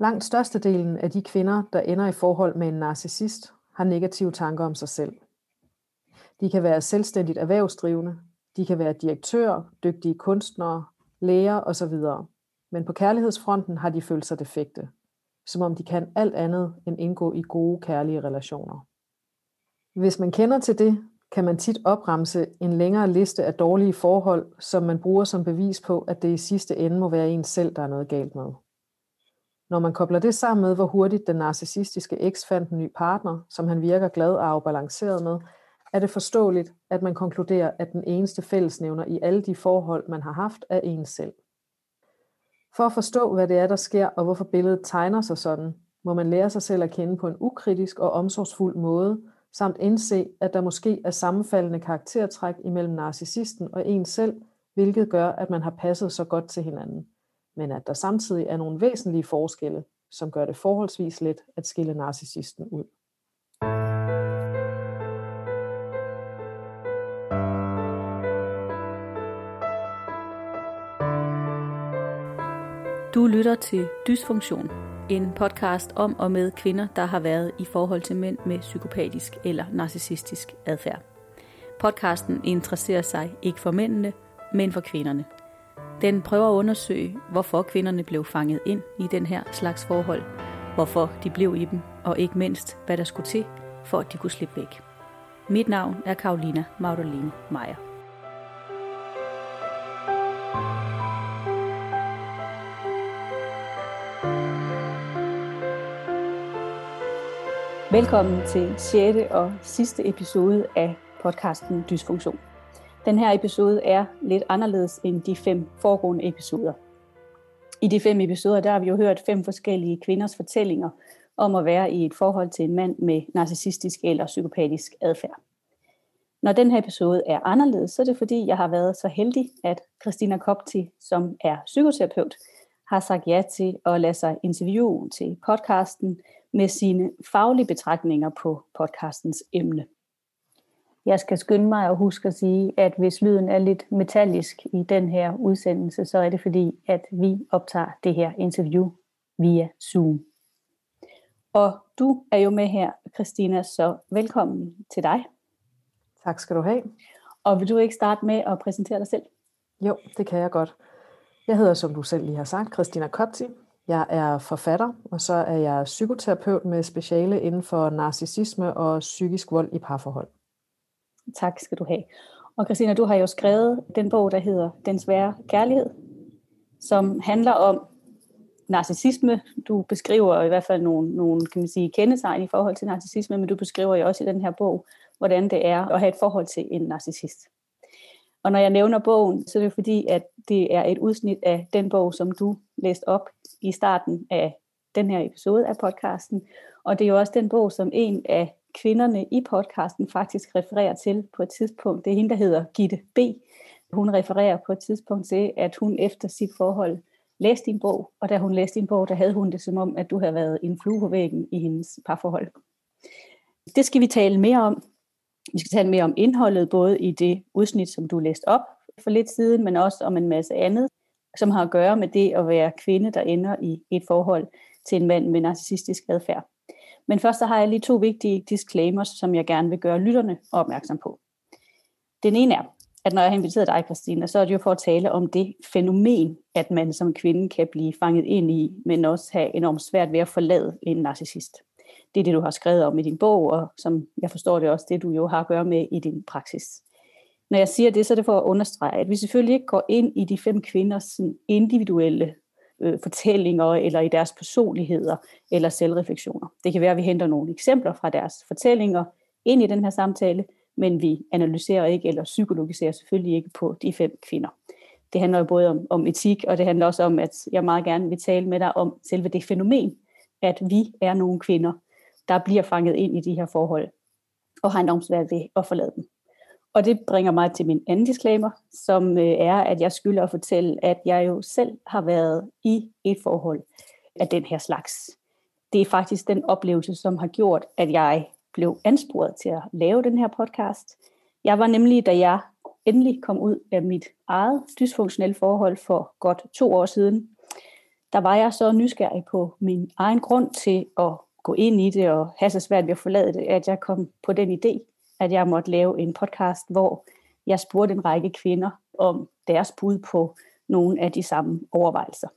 Langt størstedelen af de kvinder, der ender i forhold med en narcissist, har negative tanker om sig selv. De kan være selvstændigt erhvervsdrivende, de kan være direktører, dygtige kunstnere, læger osv. Men på kærlighedsfronten har de følt sig defekte, som om de kan alt andet end indgå i gode kærlige relationer. Hvis man kender til det, kan man tit opremse en længere liste af dårlige forhold, som man bruger som bevis på, at det i sidste ende må være en selv, der er noget galt med. Når man kobler det sammen med, hvor hurtigt den narcissistiske eks fandt en ny partner, som han virker glad og afbalanceret med, er det forståeligt, at man konkluderer, at den eneste fællesnævner i alle de forhold, man har haft, er en selv. For at forstå, hvad det er, der sker, og hvorfor billedet tegner sig sådan, må man lære sig selv at kende på en ukritisk og omsorgsfuld måde, samt indse, at der måske er sammenfaldende karaktertræk imellem narcissisten og en selv, hvilket gør, at man har passet så godt til hinanden, men at der samtidig er nogle væsentlige forskelle, som gør det forholdsvis let at skille narcissisten ud. Du lytter til Dysfunktion, en podcast om og med kvinder, der har været i forhold til mænd med psykopatisk eller narcissistisk adfærd. Podcasten interesserer sig ikke for mændene, men for kvinderne. Den prøver at undersøge, hvorfor kvinderne blev fanget ind i den her slags forhold, hvorfor de blev i dem, og ikke mindst, hvad der skulle til, for at de kunne slippe væk. Mit navn er Karolina Magdalene Meyer. Velkommen til 6. og sidste episode af podcasten Dysfunktion. Den her episode er lidt anderledes end de fem foregående episoder. I de fem episoder der har vi jo hørt fem forskellige kvinders fortællinger om at være i et forhold til en mand med narcissistisk eller psykopatisk adfærd. Når den her episode er anderledes, så er det fordi, jeg har været så heldig, at Christina Kopti, som er psykoterapeut, har sagt ja til at lade sig interviewe til podcasten med sine faglige betragtninger på podcastens emne. Jeg skal skynde mig at huske at sige, at hvis lyden er lidt metallisk i den her udsendelse, så er det fordi, at vi optager det her interview via Zoom. Og du er jo med her, Christina, så velkommen til dig. Tak skal du have. Og vil du ikke starte med at præsentere dig selv? Jo, det kan jeg godt. Jeg hedder, som du selv lige har sagt, Christina Kopti. Jeg er forfatter, og så er jeg psykoterapeut med speciale inden for narcissisme og psykisk vold i parforhold. Tak skal du have. Og Christina, du har jo skrevet den bog, der hedder Den svære kærlighed, som handler om narcissisme. Du beskriver i hvert fald nogle, nogle kan man sige, kendetegn i forhold til narcissisme, men du beskriver jo også i den her bog, hvordan det er at have et forhold til en narcissist. Og når jeg nævner bogen, så er det fordi, at det er et udsnit af den bog, som du læste op i starten af den her episode af podcasten. Og det er jo også den bog, som en af kvinderne i podcasten faktisk refererer til på et tidspunkt. Det er hende, der hedder Gitte B. Hun refererer på et tidspunkt til, at hun efter sit forhold læste din bog, og da hun læste din bog, der havde hun det som om, at du havde været en flue på væggen i hendes parforhold. Det skal vi tale mere om. Vi skal tale mere om indholdet, både i det udsnit, som du læste op for lidt siden, men også om en masse andet, som har at gøre med det at være kvinde, der ender i et forhold til en mand med narcissistisk adfærd. Men først så har jeg lige to vigtige disclaimers, som jeg gerne vil gøre lytterne opmærksom på. Den ene er, at når jeg har inviteret dig, Christina, så er det jo for at tale om det fænomen, at man som kvinde kan blive fanget ind i, men også have enormt svært ved at forlade en narcissist. Det er det, du har skrevet om i din bog, og som jeg forstår det også, det du jo har at gøre med i din praksis. Når jeg siger det, så er det for at understrege, at vi selvfølgelig ikke går ind i de fem kvinders individuelle øh, fortællinger, eller i deres personligheder, eller selvreflektioner. Det kan være, at vi henter nogle eksempler fra deres fortællinger ind i den her samtale, men vi analyserer ikke, eller psykologiserer selvfølgelig ikke på de fem kvinder. Det handler jo både om, om etik, og det handler også om, at jeg meget gerne vil tale med dig om selve det fænomen, at vi er nogle kvinder, der bliver fanget ind i de her forhold, og har enormt svært ved at forlade dem. Og det bringer mig til min anden disclaimer, som øh, er, at jeg skylder at fortælle, at jeg jo selv har været i et forhold af den her slags. Det er faktisk den oplevelse, som har gjort, at jeg blev ansporet til at lave den her podcast. Jeg var nemlig, da jeg endelig kom ud af mit eget dysfunktionelle forhold for godt to år siden, der var jeg så nysgerrig på min egen grund til at gå ind i det og have så svært ved at forlade det, at jeg kom på den idé, at jeg måtte lave en podcast, hvor jeg spurgte en række kvinder om deres bud på nogle af de samme overvejelser.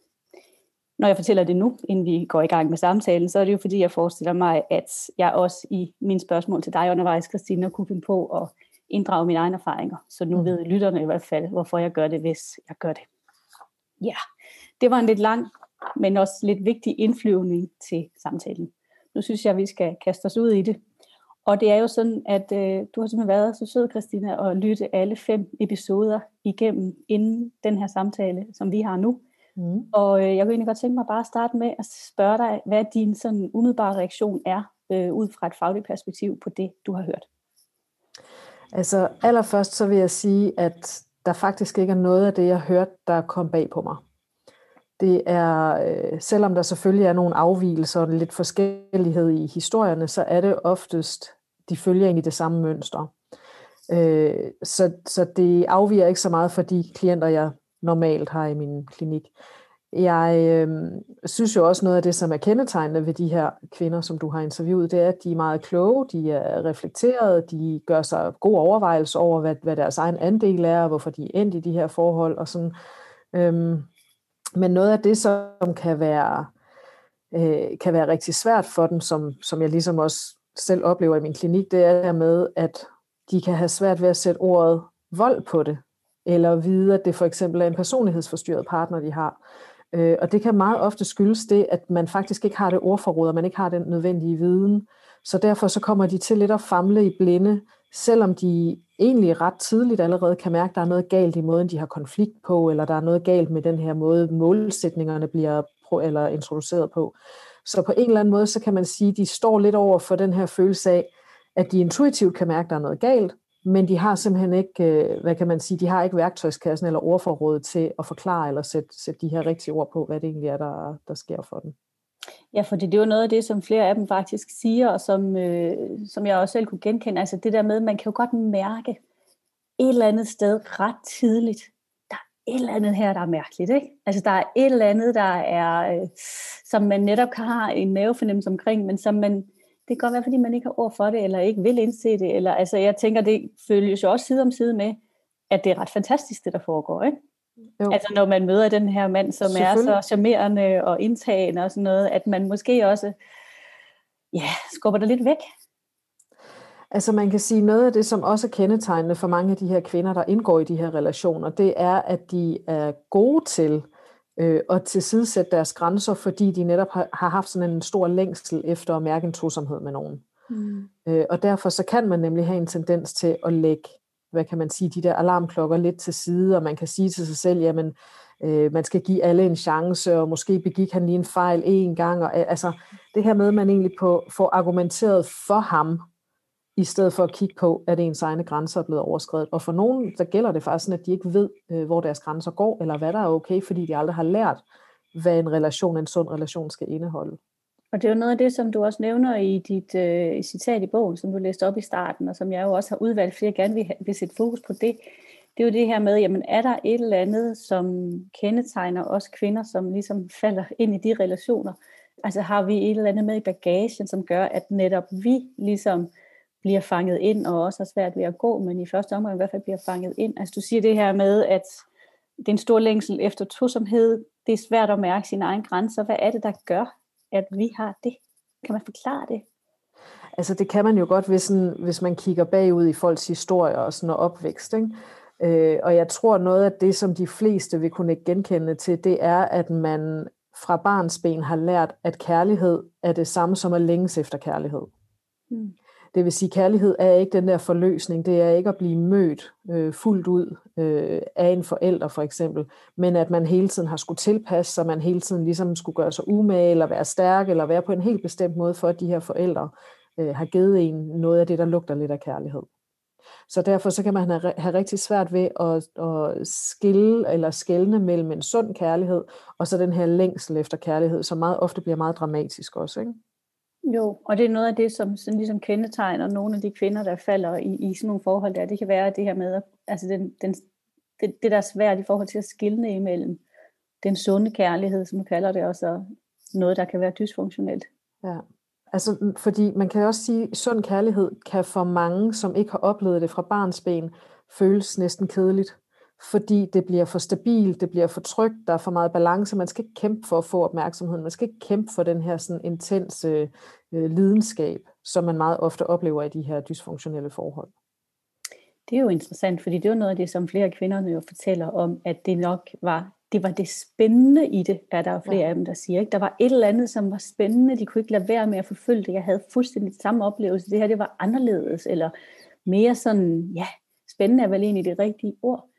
Når jeg fortæller det nu, inden vi går i gang med samtalen, så er det jo fordi, jeg forestiller mig, at jeg også i mine spørgsmål til dig undervejs, Christina, kunne finde på at inddrage mine egne erfaringer. Så nu mm. ved lytterne i hvert fald, hvorfor jeg gør det, hvis jeg gør det. Ja, det var en lidt lang, men også lidt vigtig indflyvning til samtalen. Nu synes jeg, at vi skal kaste os ud i det. Og det er jo sådan, at øh, du har simpelthen været så sød, Christina, og lytte alle fem episoder igennem inden den her samtale, som vi har nu. Mm. Og øh, jeg kunne egentlig godt tænke mig bare at starte med at spørge dig, hvad din sådan umiddelbare reaktion er, øh, ud fra et fagligt perspektiv på det, du har hørt. Altså allerførst så vil jeg sige, at der faktisk ikke er noget af det, jeg hørte, der kom bag på mig. Det er, øh, selvom der selvfølgelig er nogle afvielser og lidt forskellighed i historierne, så er det oftest, de følger egentlig det samme mønster. Øh, så, så det afviger ikke så meget for de klienter, jeg normalt har i min klinik. Jeg øh, synes jo også noget af det, som er kendetegnende ved de her kvinder, som du har interviewet, det er, at de er meget kloge, de er reflekterede, de gør sig god overvejelse over, hvad, hvad deres egen andel er, og hvorfor de er endt i de her forhold. Og sådan. Øhm, men noget af det, som kan være, øh, kan være rigtig svært for dem, som, som jeg ligesom også selv oplever i min klinik, det er med, at de kan have svært ved at sætte ordet vold på det, eller vide, at det for eksempel er en personlighedsforstyrret partner, de har. Øh, og det kan meget ofte skyldes det, at man faktisk ikke har det ordforråd, og man ikke har den nødvendige viden. Så derfor så kommer de til lidt at famle i blinde, selvom de egentlig ret tidligt allerede kan mærke, at der er noget galt i måden, de har konflikt på, eller der er noget galt med den her måde, målsætningerne bliver eller introduceret på. Så på en eller anden måde, så kan man sige, at de står lidt over for den her følelse af, at de intuitivt kan mærke, at der er noget galt, men de har simpelthen ikke, øh, hvad kan man sige, de har ikke værktøjskassen eller ordforrådet til at forklare eller sætte, sætte de her rigtige ord på, hvad det egentlig er, der, der sker for dem. Ja, for det det er jo noget af det, som flere af dem faktisk siger, og som, øh, som jeg også selv kunne genkende. Altså det der med, man kan jo godt mærke et eller andet sted ret tidligt, et eller andet her, der er mærkeligt. Ikke? Altså der er et eller andet, der er, øh, som man netop kan have en mavefornemmelse omkring, men som man, det kan godt være, fordi man ikke har ord for det, eller ikke vil indse det. Eller, altså jeg tænker, det følges jo også side om side med, at det er ret fantastisk, det der foregår. Ikke? Jo. Altså når man møder den her mand, som er så charmerende og indtagende og sådan noget, at man måske også ja, skubber det lidt væk. Altså man kan sige, noget af det, som også er kendetegnende for mange af de her kvinder, der indgår i de her relationer, det er, at de er gode til øh, at tilsidesætte deres grænser, fordi de netop har, har haft sådan en stor længsel efter at mærke en tosomhed med nogen. Mm. Øh, og derfor så kan man nemlig have en tendens til at lægge hvad kan man sige, de der alarmklokker lidt til side, og man kan sige til sig selv, jamen, øh, man skal give alle en chance, og måske begik han lige en fejl en gang, og altså det her med, at man egentlig på, får argumenteret for ham, i stedet for at kigge på, at ens egne grænser er blevet overskrevet. Og for nogen, der gælder det faktisk sådan, at de ikke ved, øh, hvor deres grænser går, eller hvad der er okay, fordi de aldrig har lært, hvad en relation, en sund relation skal indeholde. Og det er jo noget af det, som du også nævner i dit øh, citat i bogen, som du læste op i starten, og som jeg jo også har udvalgt, fordi jeg gerne vil, vil sætte fokus på det. Det er jo det her med, jamen er der et eller andet, som kendetegner os kvinder, som ligesom falder ind i de relationer? Altså har vi et eller andet med i bagagen, som gør, at netop vi ligesom bliver fanget ind, og også har svært ved at gå, men i første omgang i hvert fald bliver fanget ind. Altså du siger det her med, at det er en stor længsel efter tosomhed, det er svært at mærke sine egne grænser. Hvad er det, der gør, at vi har det? Kan man forklare det? Altså det kan man jo godt, hvis, sådan, hvis man kigger bagud i folks historier og sådan noget opvækst. Ikke? Øh, og jeg tror noget af det, som de fleste vil kunne genkende til, det er, at man fra barns ben har lært, at kærlighed er det samme som at længes efter kærlighed. Mm. Det vil sige, kærlighed er ikke den der forløsning, det er ikke at blive mødt øh, fuldt ud øh, af en forælder for eksempel, men at man hele tiden har skulle tilpasse sig, man hele tiden ligesom skulle gøre sig umage, eller være stærk, eller være på en helt bestemt måde, for at de her forældre øh, har givet en noget af det, der lugter lidt af kærlighed. Så derfor så kan man have, have rigtig svært ved at, at skille eller skælne mellem en sund kærlighed, og så den her længsel efter kærlighed, som meget ofte bliver meget dramatisk også. Ikke? Jo, og det er noget af det, som sådan ligesom kendetegner nogle af de kvinder, der falder i, i sådan nogle forhold der. Det kan være det her med, altså den, den, det, det, der er svært i forhold til at skille imellem den sunde kærlighed, som man kalder det, også noget, der kan være dysfunktionelt. Ja. Altså, fordi man kan også sige, at sund kærlighed kan for mange, som ikke har oplevet det fra barns ben, føles næsten kedeligt. Fordi det bliver for stabilt, det bliver for trygt, der er for meget balance. Man skal ikke kæmpe for at få opmærksomhed. Man skal ikke kæmpe for den her sådan intense øh, lidenskab, som man meget ofte oplever i de her dysfunktionelle forhold. Det er jo interessant, fordi det er noget af det, som flere af kvinderne jo fortæller om, at det nok var det var det spændende i det, er der jo flere ja. af dem, der siger. Ikke? Der var et eller andet, som var spændende. De kunne ikke lade være med at forfølge det. Jeg havde fuldstændig samme oplevelse. Det her, det var anderledes, eller mere sådan, ja, spændende er vel egentlig det rigtige ord.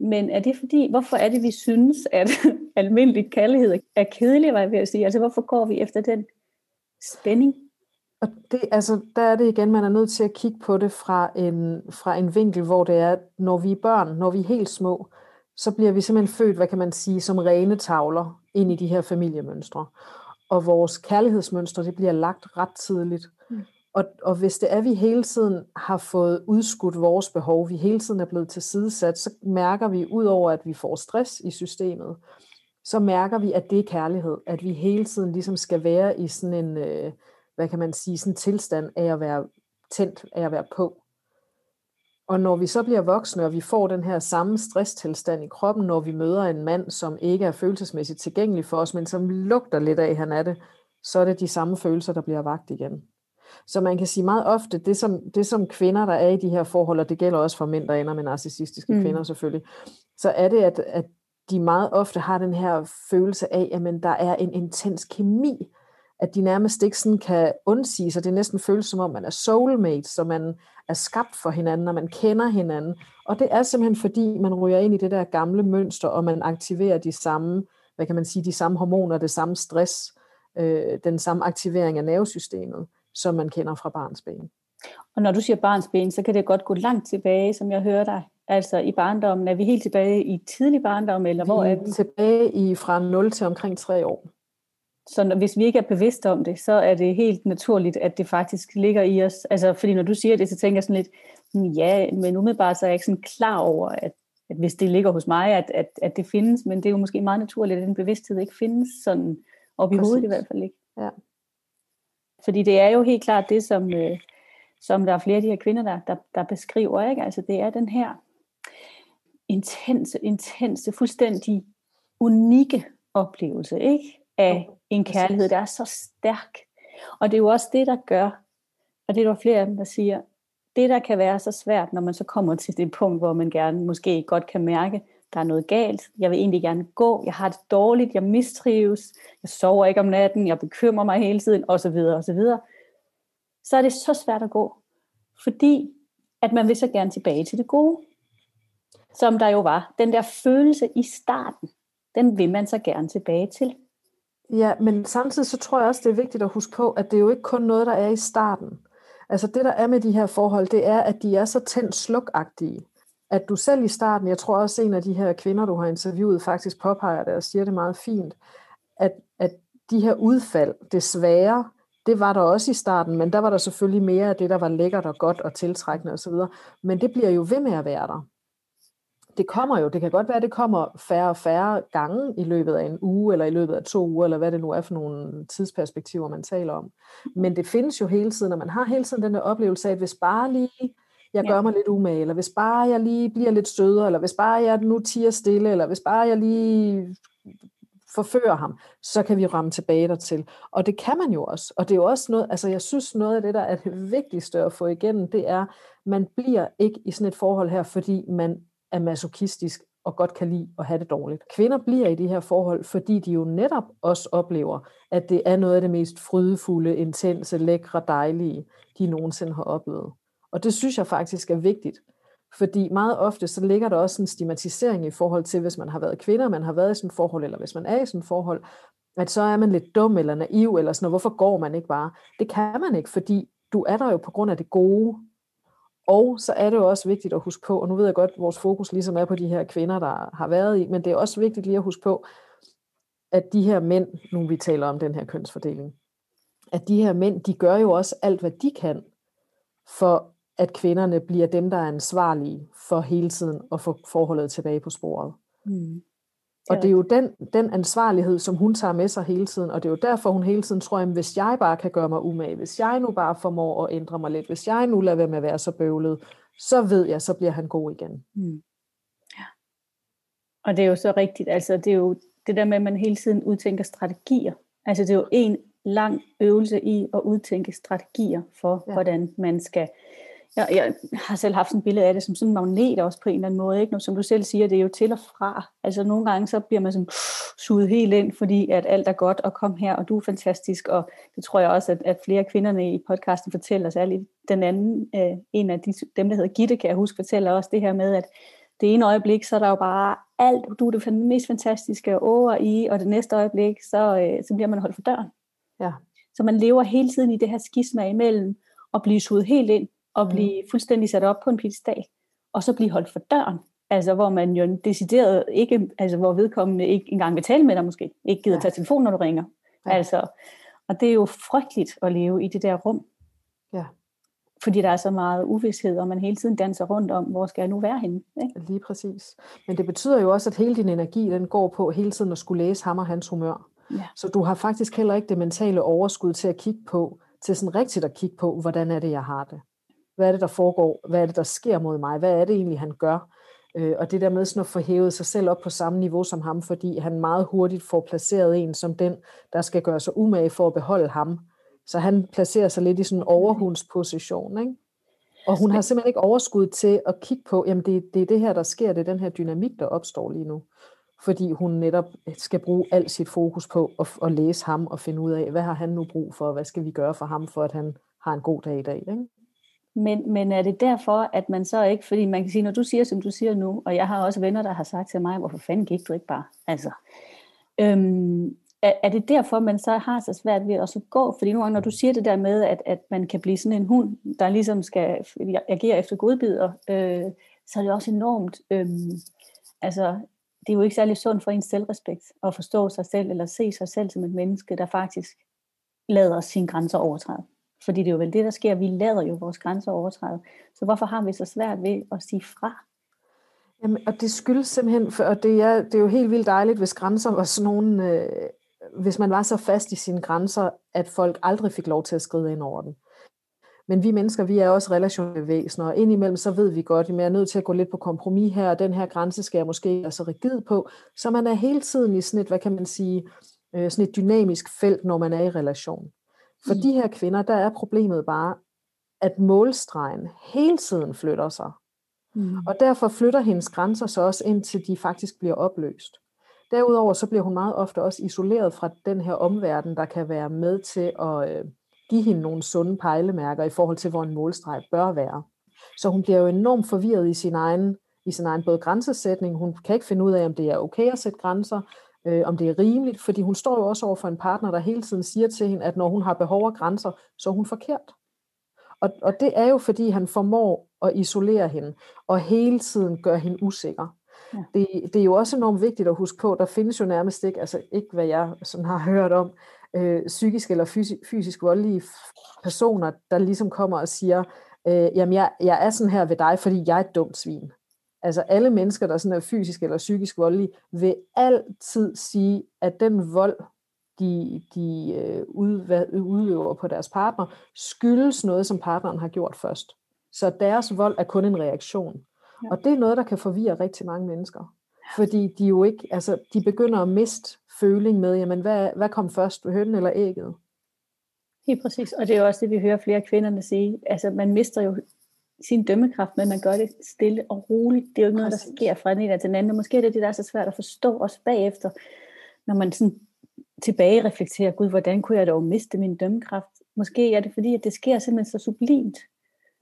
Men er det fordi, hvorfor er det, vi synes, at almindelig kærlighed er kedelig, var jeg ved at sige? Altså, hvorfor går vi efter den spænding? Og det, altså, der er det igen, man er nødt til at kigge på det fra en, fra en vinkel, hvor det er, når vi er børn, når vi er helt små, så bliver vi simpelthen født, hvad kan man sige, som rene tavler ind i de her familiemønstre. Og vores kærlighedsmønstre, det bliver lagt ret tidligt. Og, og hvis det er, at vi hele tiden har fået udskudt vores behov, vi hele tiden er blevet tilsidesat, så mærker vi, ud over at vi får stress i systemet, så mærker vi, at det er kærlighed. At vi hele tiden ligesom skal være i sådan en, øh, hvad kan man sige, sådan en tilstand af at være tændt, af at være på. Og når vi så bliver voksne, og vi får den her samme stresstilstand i kroppen, når vi møder en mand, som ikke er følelsesmæssigt tilgængelig for os, men som lugter lidt af, at han er det, så er det de samme følelser, der bliver vagt igen. Så man kan sige meget ofte, det som, det som kvinder, der er i de her forhold, og det gælder også for mænd, der ender med narcissistiske mm. kvinder selvfølgelig, så er det, at, at de meget ofte har den her følelse af, at der er en intens kemi at de nærmest ikke sådan kan undsige sig. Det næsten føles som om, man er soulmate, så man er skabt for hinanden, og man kender hinanden. Og det er simpelthen fordi, man ryger ind i det der gamle mønster, og man aktiverer de samme, hvad kan man sige, de samme hormoner, det samme stress, øh, den samme aktivering af nervesystemet, som man kender fra barns ben. Og når du siger barns ben, så kan det godt gå langt tilbage, som jeg hører dig. Altså i barndommen, er vi helt tilbage i tidlig barndom, eller hvor er vi? tilbage i fra 0 til omkring 3 år. Så hvis vi ikke er bevidste om det, så er det helt naturligt, at det faktisk ligger i os. Altså, fordi når du siger det, så tænker jeg sådan lidt, hmm, ja, men umiddelbart så er jeg ikke sådan klar over, at, at hvis det ligger hos mig, at, at, at det findes, men det er jo måske meget naturligt, at den bevidsthed ikke findes sådan op i Præcis. hovedet i hvert fald ikke. Ja. Fordi det er jo helt klart det, som, øh, som der er flere af de her kvinder, der, der, der beskriver, ikke? Altså det er den her intense, intense, fuldstændig unikke oplevelse, ikke? Af en kærlighed, der er så stærk. Og det er jo også det, der gør, og det er der flere af dem, der siger, det der kan være så svært, når man så kommer til det punkt, hvor man gerne måske godt kan mærke, der er noget galt, jeg vil egentlig gerne gå, jeg har det dårligt, jeg mistrives, jeg sover ikke om natten, jeg bekymrer mig hele tiden, osv. osv. Så er det så svært at gå, fordi at man vil så gerne tilbage til det gode, som der jo var. Den der følelse i starten, den vil man så gerne tilbage til. Ja, men samtidig så tror jeg også, det er vigtigt at huske på, at det er jo ikke kun noget, der er i starten. Altså det, der er med de her forhold, det er, at de er så tændt slukagtige. At du selv i starten, jeg tror også en af de her kvinder, du har interviewet, faktisk påpeger det og siger det meget fint, at, at de her udfald, desværre, det var der også i starten, men der var der selvfølgelig mere af det, der var lækkert og godt og tiltrækkende osv. Men det bliver jo ved med at være der det kommer jo, det kan godt være, at det kommer færre og færre gange i løbet af en uge, eller i løbet af to uger, eller hvad det nu er for nogle tidsperspektiver, man taler om. Men det findes jo hele tiden, og man har hele tiden den der oplevelse af, at hvis bare lige jeg gør ja. mig lidt umage, eller hvis bare jeg lige bliver lidt sødere, eller hvis bare jeg nu tiger stille, eller hvis bare jeg lige forfører ham, så kan vi ramme tilbage dertil. Og det kan man jo også. Og det er jo også noget, altså jeg synes noget af det, der er det vigtigste at få igennem, det er, man bliver ikke i sådan et forhold her, fordi man er masochistisk og godt kan lide at have det dårligt. Kvinder bliver i de her forhold, fordi de jo netop også oplever, at det er noget af det mest frydefulde, intense, lækre, dejlige, de nogensinde har oplevet. Og det synes jeg faktisk er vigtigt. Fordi meget ofte så ligger der også en stigmatisering i forhold til, hvis man har været kvinder, man har været i sådan et forhold, eller hvis man er i sådan et forhold, at så er man lidt dum eller naiv, eller sådan noget. Hvorfor går man ikke bare? Det kan man ikke, fordi du er der jo på grund af det gode, og så er det jo også vigtigt at huske på, og nu ved jeg godt, at vores fokus ligesom er på de her kvinder, der har været i, men det er også vigtigt lige at huske på, at de her mænd, nu vi taler om den her kønsfordeling, at de her mænd, de gør jo også alt, hvad de kan, for at kvinderne bliver dem, der er ansvarlige for hele tiden at få forholdet tilbage på sporet. Mm. Og det er jo den, den ansvarlighed, som hun tager med sig hele tiden, og det er jo derfor, hun hele tiden tror, at hvis jeg bare kan gøre mig umage, hvis jeg nu bare formår at ændre mig lidt, hvis jeg nu lader være med at være så bøvlet, så ved jeg, så bliver han god igen. Mm. Ja. Og det er jo så rigtigt, altså det er jo det der med, at man hele tiden udtænker strategier. Altså det er jo en lang øvelse i at udtænke strategier for, ja. hvordan man skal jeg, jeg har selv haft et billede af det som sådan en magnet også på en eller anden måde. Ikke? Som du selv siger, det er jo til og fra. Altså nogle gange så bliver man sådan suget helt ind, fordi at alt er godt, og kom her, og du er fantastisk. Og det tror jeg også, at, at flere kvinderne i podcasten fortæller, særligt den anden, øh, en af de, dem, der hedder Gitte, kan jeg huske, fortæller også det her med, at det ene øjeblik, så er der jo bare alt, du er det mest fantastiske over i, og det næste øjeblik, så, øh, så bliver man holdt for døren. Ja. Så man lever hele tiden i det her skisma imellem, og blive suget helt ind, og blive fuldstændig sat op på en piedestal, og så blive holdt for døren. Altså hvor man jo decideret ikke, altså hvor vedkommende ikke engang vil tale med dig måske, ikke gider ja. tage telefonen, når du ringer. Ja. Altså, og det er jo frygteligt at leve i det der rum. Ja. Fordi der er så meget uvidshed, og man hele tiden danser rundt om, hvor skal jeg nu være henne? Ikke? Lige præcis. Men det betyder jo også, at hele din energi, den går på hele tiden at skulle læse ham og hans humør. Ja. Så du har faktisk heller ikke det mentale overskud til at kigge på, til sådan rigtigt at kigge på, hvordan er det, jeg har det. Hvad er det, der foregår? Hvad er det, der sker mod mig? Hvad er det egentlig, han gør? Øh, og det der med sådan at få hævet sig selv op på samme niveau som ham, fordi han meget hurtigt får placeret en som den, der skal gøre sig umage for at beholde ham. Så han placerer sig lidt i sådan en overhundsposition, ikke? Og hun har simpelthen ikke overskud til at kigge på, jamen det, det er det her, der sker, det er den her dynamik, der opstår lige nu. Fordi hun netop skal bruge al sit fokus på at, at læse ham og finde ud af, hvad har han nu brug for, hvad skal vi gøre for ham, for at han har en god dag i dag. Ikke? Men, men er det derfor, at man så ikke, fordi man kan sige, når du siger, som du siger nu, og jeg har også venner, der har sagt til mig, hvorfor fanden gik du ikke bare? Altså, øhm, er, er det derfor, man så har så svært ved at så gå? Fordi nu når du siger det der med, at, at man kan blive sådan en hund, der ligesom skal agere efter godbidder, øh, så er det også enormt, øh, altså, det er jo ikke særlig sundt for ens selvrespekt at forstå sig selv, eller se sig selv som et menneske, der faktisk lader sine grænser overtræde. Fordi det er jo vel det, der sker. Vi lader jo vores grænser overtræde. Så hvorfor har vi så svært ved at sige fra? Jamen, og det skyldes simpelthen, for, og det er, det er jo helt vildt dejligt, hvis grænser var sådan nogle, øh, hvis man var så fast i sine grænser, at folk aldrig fik lov til at skride ind over den. Men vi mennesker, vi er også relationelle væsener, og indimellem så ved vi godt, at jeg er nødt til at gå lidt på kompromis her, og den her grænse skal jeg måske være så rigid på. Så man er hele tiden i sådan et, hvad kan man sige, øh, sådan et dynamisk felt, når man er i relation. For mm. de her kvinder, der er problemet bare, at målstregen hele tiden flytter sig. Mm. Og derfor flytter hendes grænser så også indtil de faktisk bliver opløst. Derudover så bliver hun meget ofte også isoleret fra den her omverden, der kan være med til at øh, give hende nogle sunde pejlemærker i forhold til, hvor en målstreg bør være. Så hun bliver jo enormt forvirret i sin egen, i sin egen både grænsesætning. Hun kan ikke finde ud af, om det er okay at sætte grænser, øh, om det er rimeligt, fordi hun står jo også over for en partner, der hele tiden siger til hende, at når hun har behov og grænser, så er hun forkert. Og, og det er jo, fordi han formår at isolere hende, og hele tiden gøre hende usikker. Ja. Det, det er jo også enormt vigtigt at huske på, der findes jo nærmest ikke, altså ikke hvad jeg sådan har hørt om, øh, psykisk eller fysisk, fysisk voldelige personer, der ligesom kommer og siger, øh, jamen jeg, jeg er sådan her ved dig, fordi jeg er et dumt svin. Altså alle mennesker, der sådan er fysisk eller psykisk voldelige, vil altid sige, at den vold, de, de øh, udøver på deres partner, skyldes noget, som partneren har gjort først. Så deres vold er kun en reaktion. Ja. Og det er noget, der kan forvirre rigtig mange mennesker. Fordi de jo ikke, altså de begynder at miste føling med, jamen hvad, hvad kom først, hønnen eller ægget? Helt præcis, og det er jo også det, vi hører flere kvinderne sige. Altså man mister jo sin dømmekraft, men man gør det stille og roligt. Det er jo ikke noget, der sker fra den ene til den anden. Måske er det det, der er så svært at forstå også bagefter, når man sådan tilbage reflekterer, gud, hvordan kunne jeg dog miste min dømmekraft? Måske er det fordi, at det sker simpelthen så sublimt,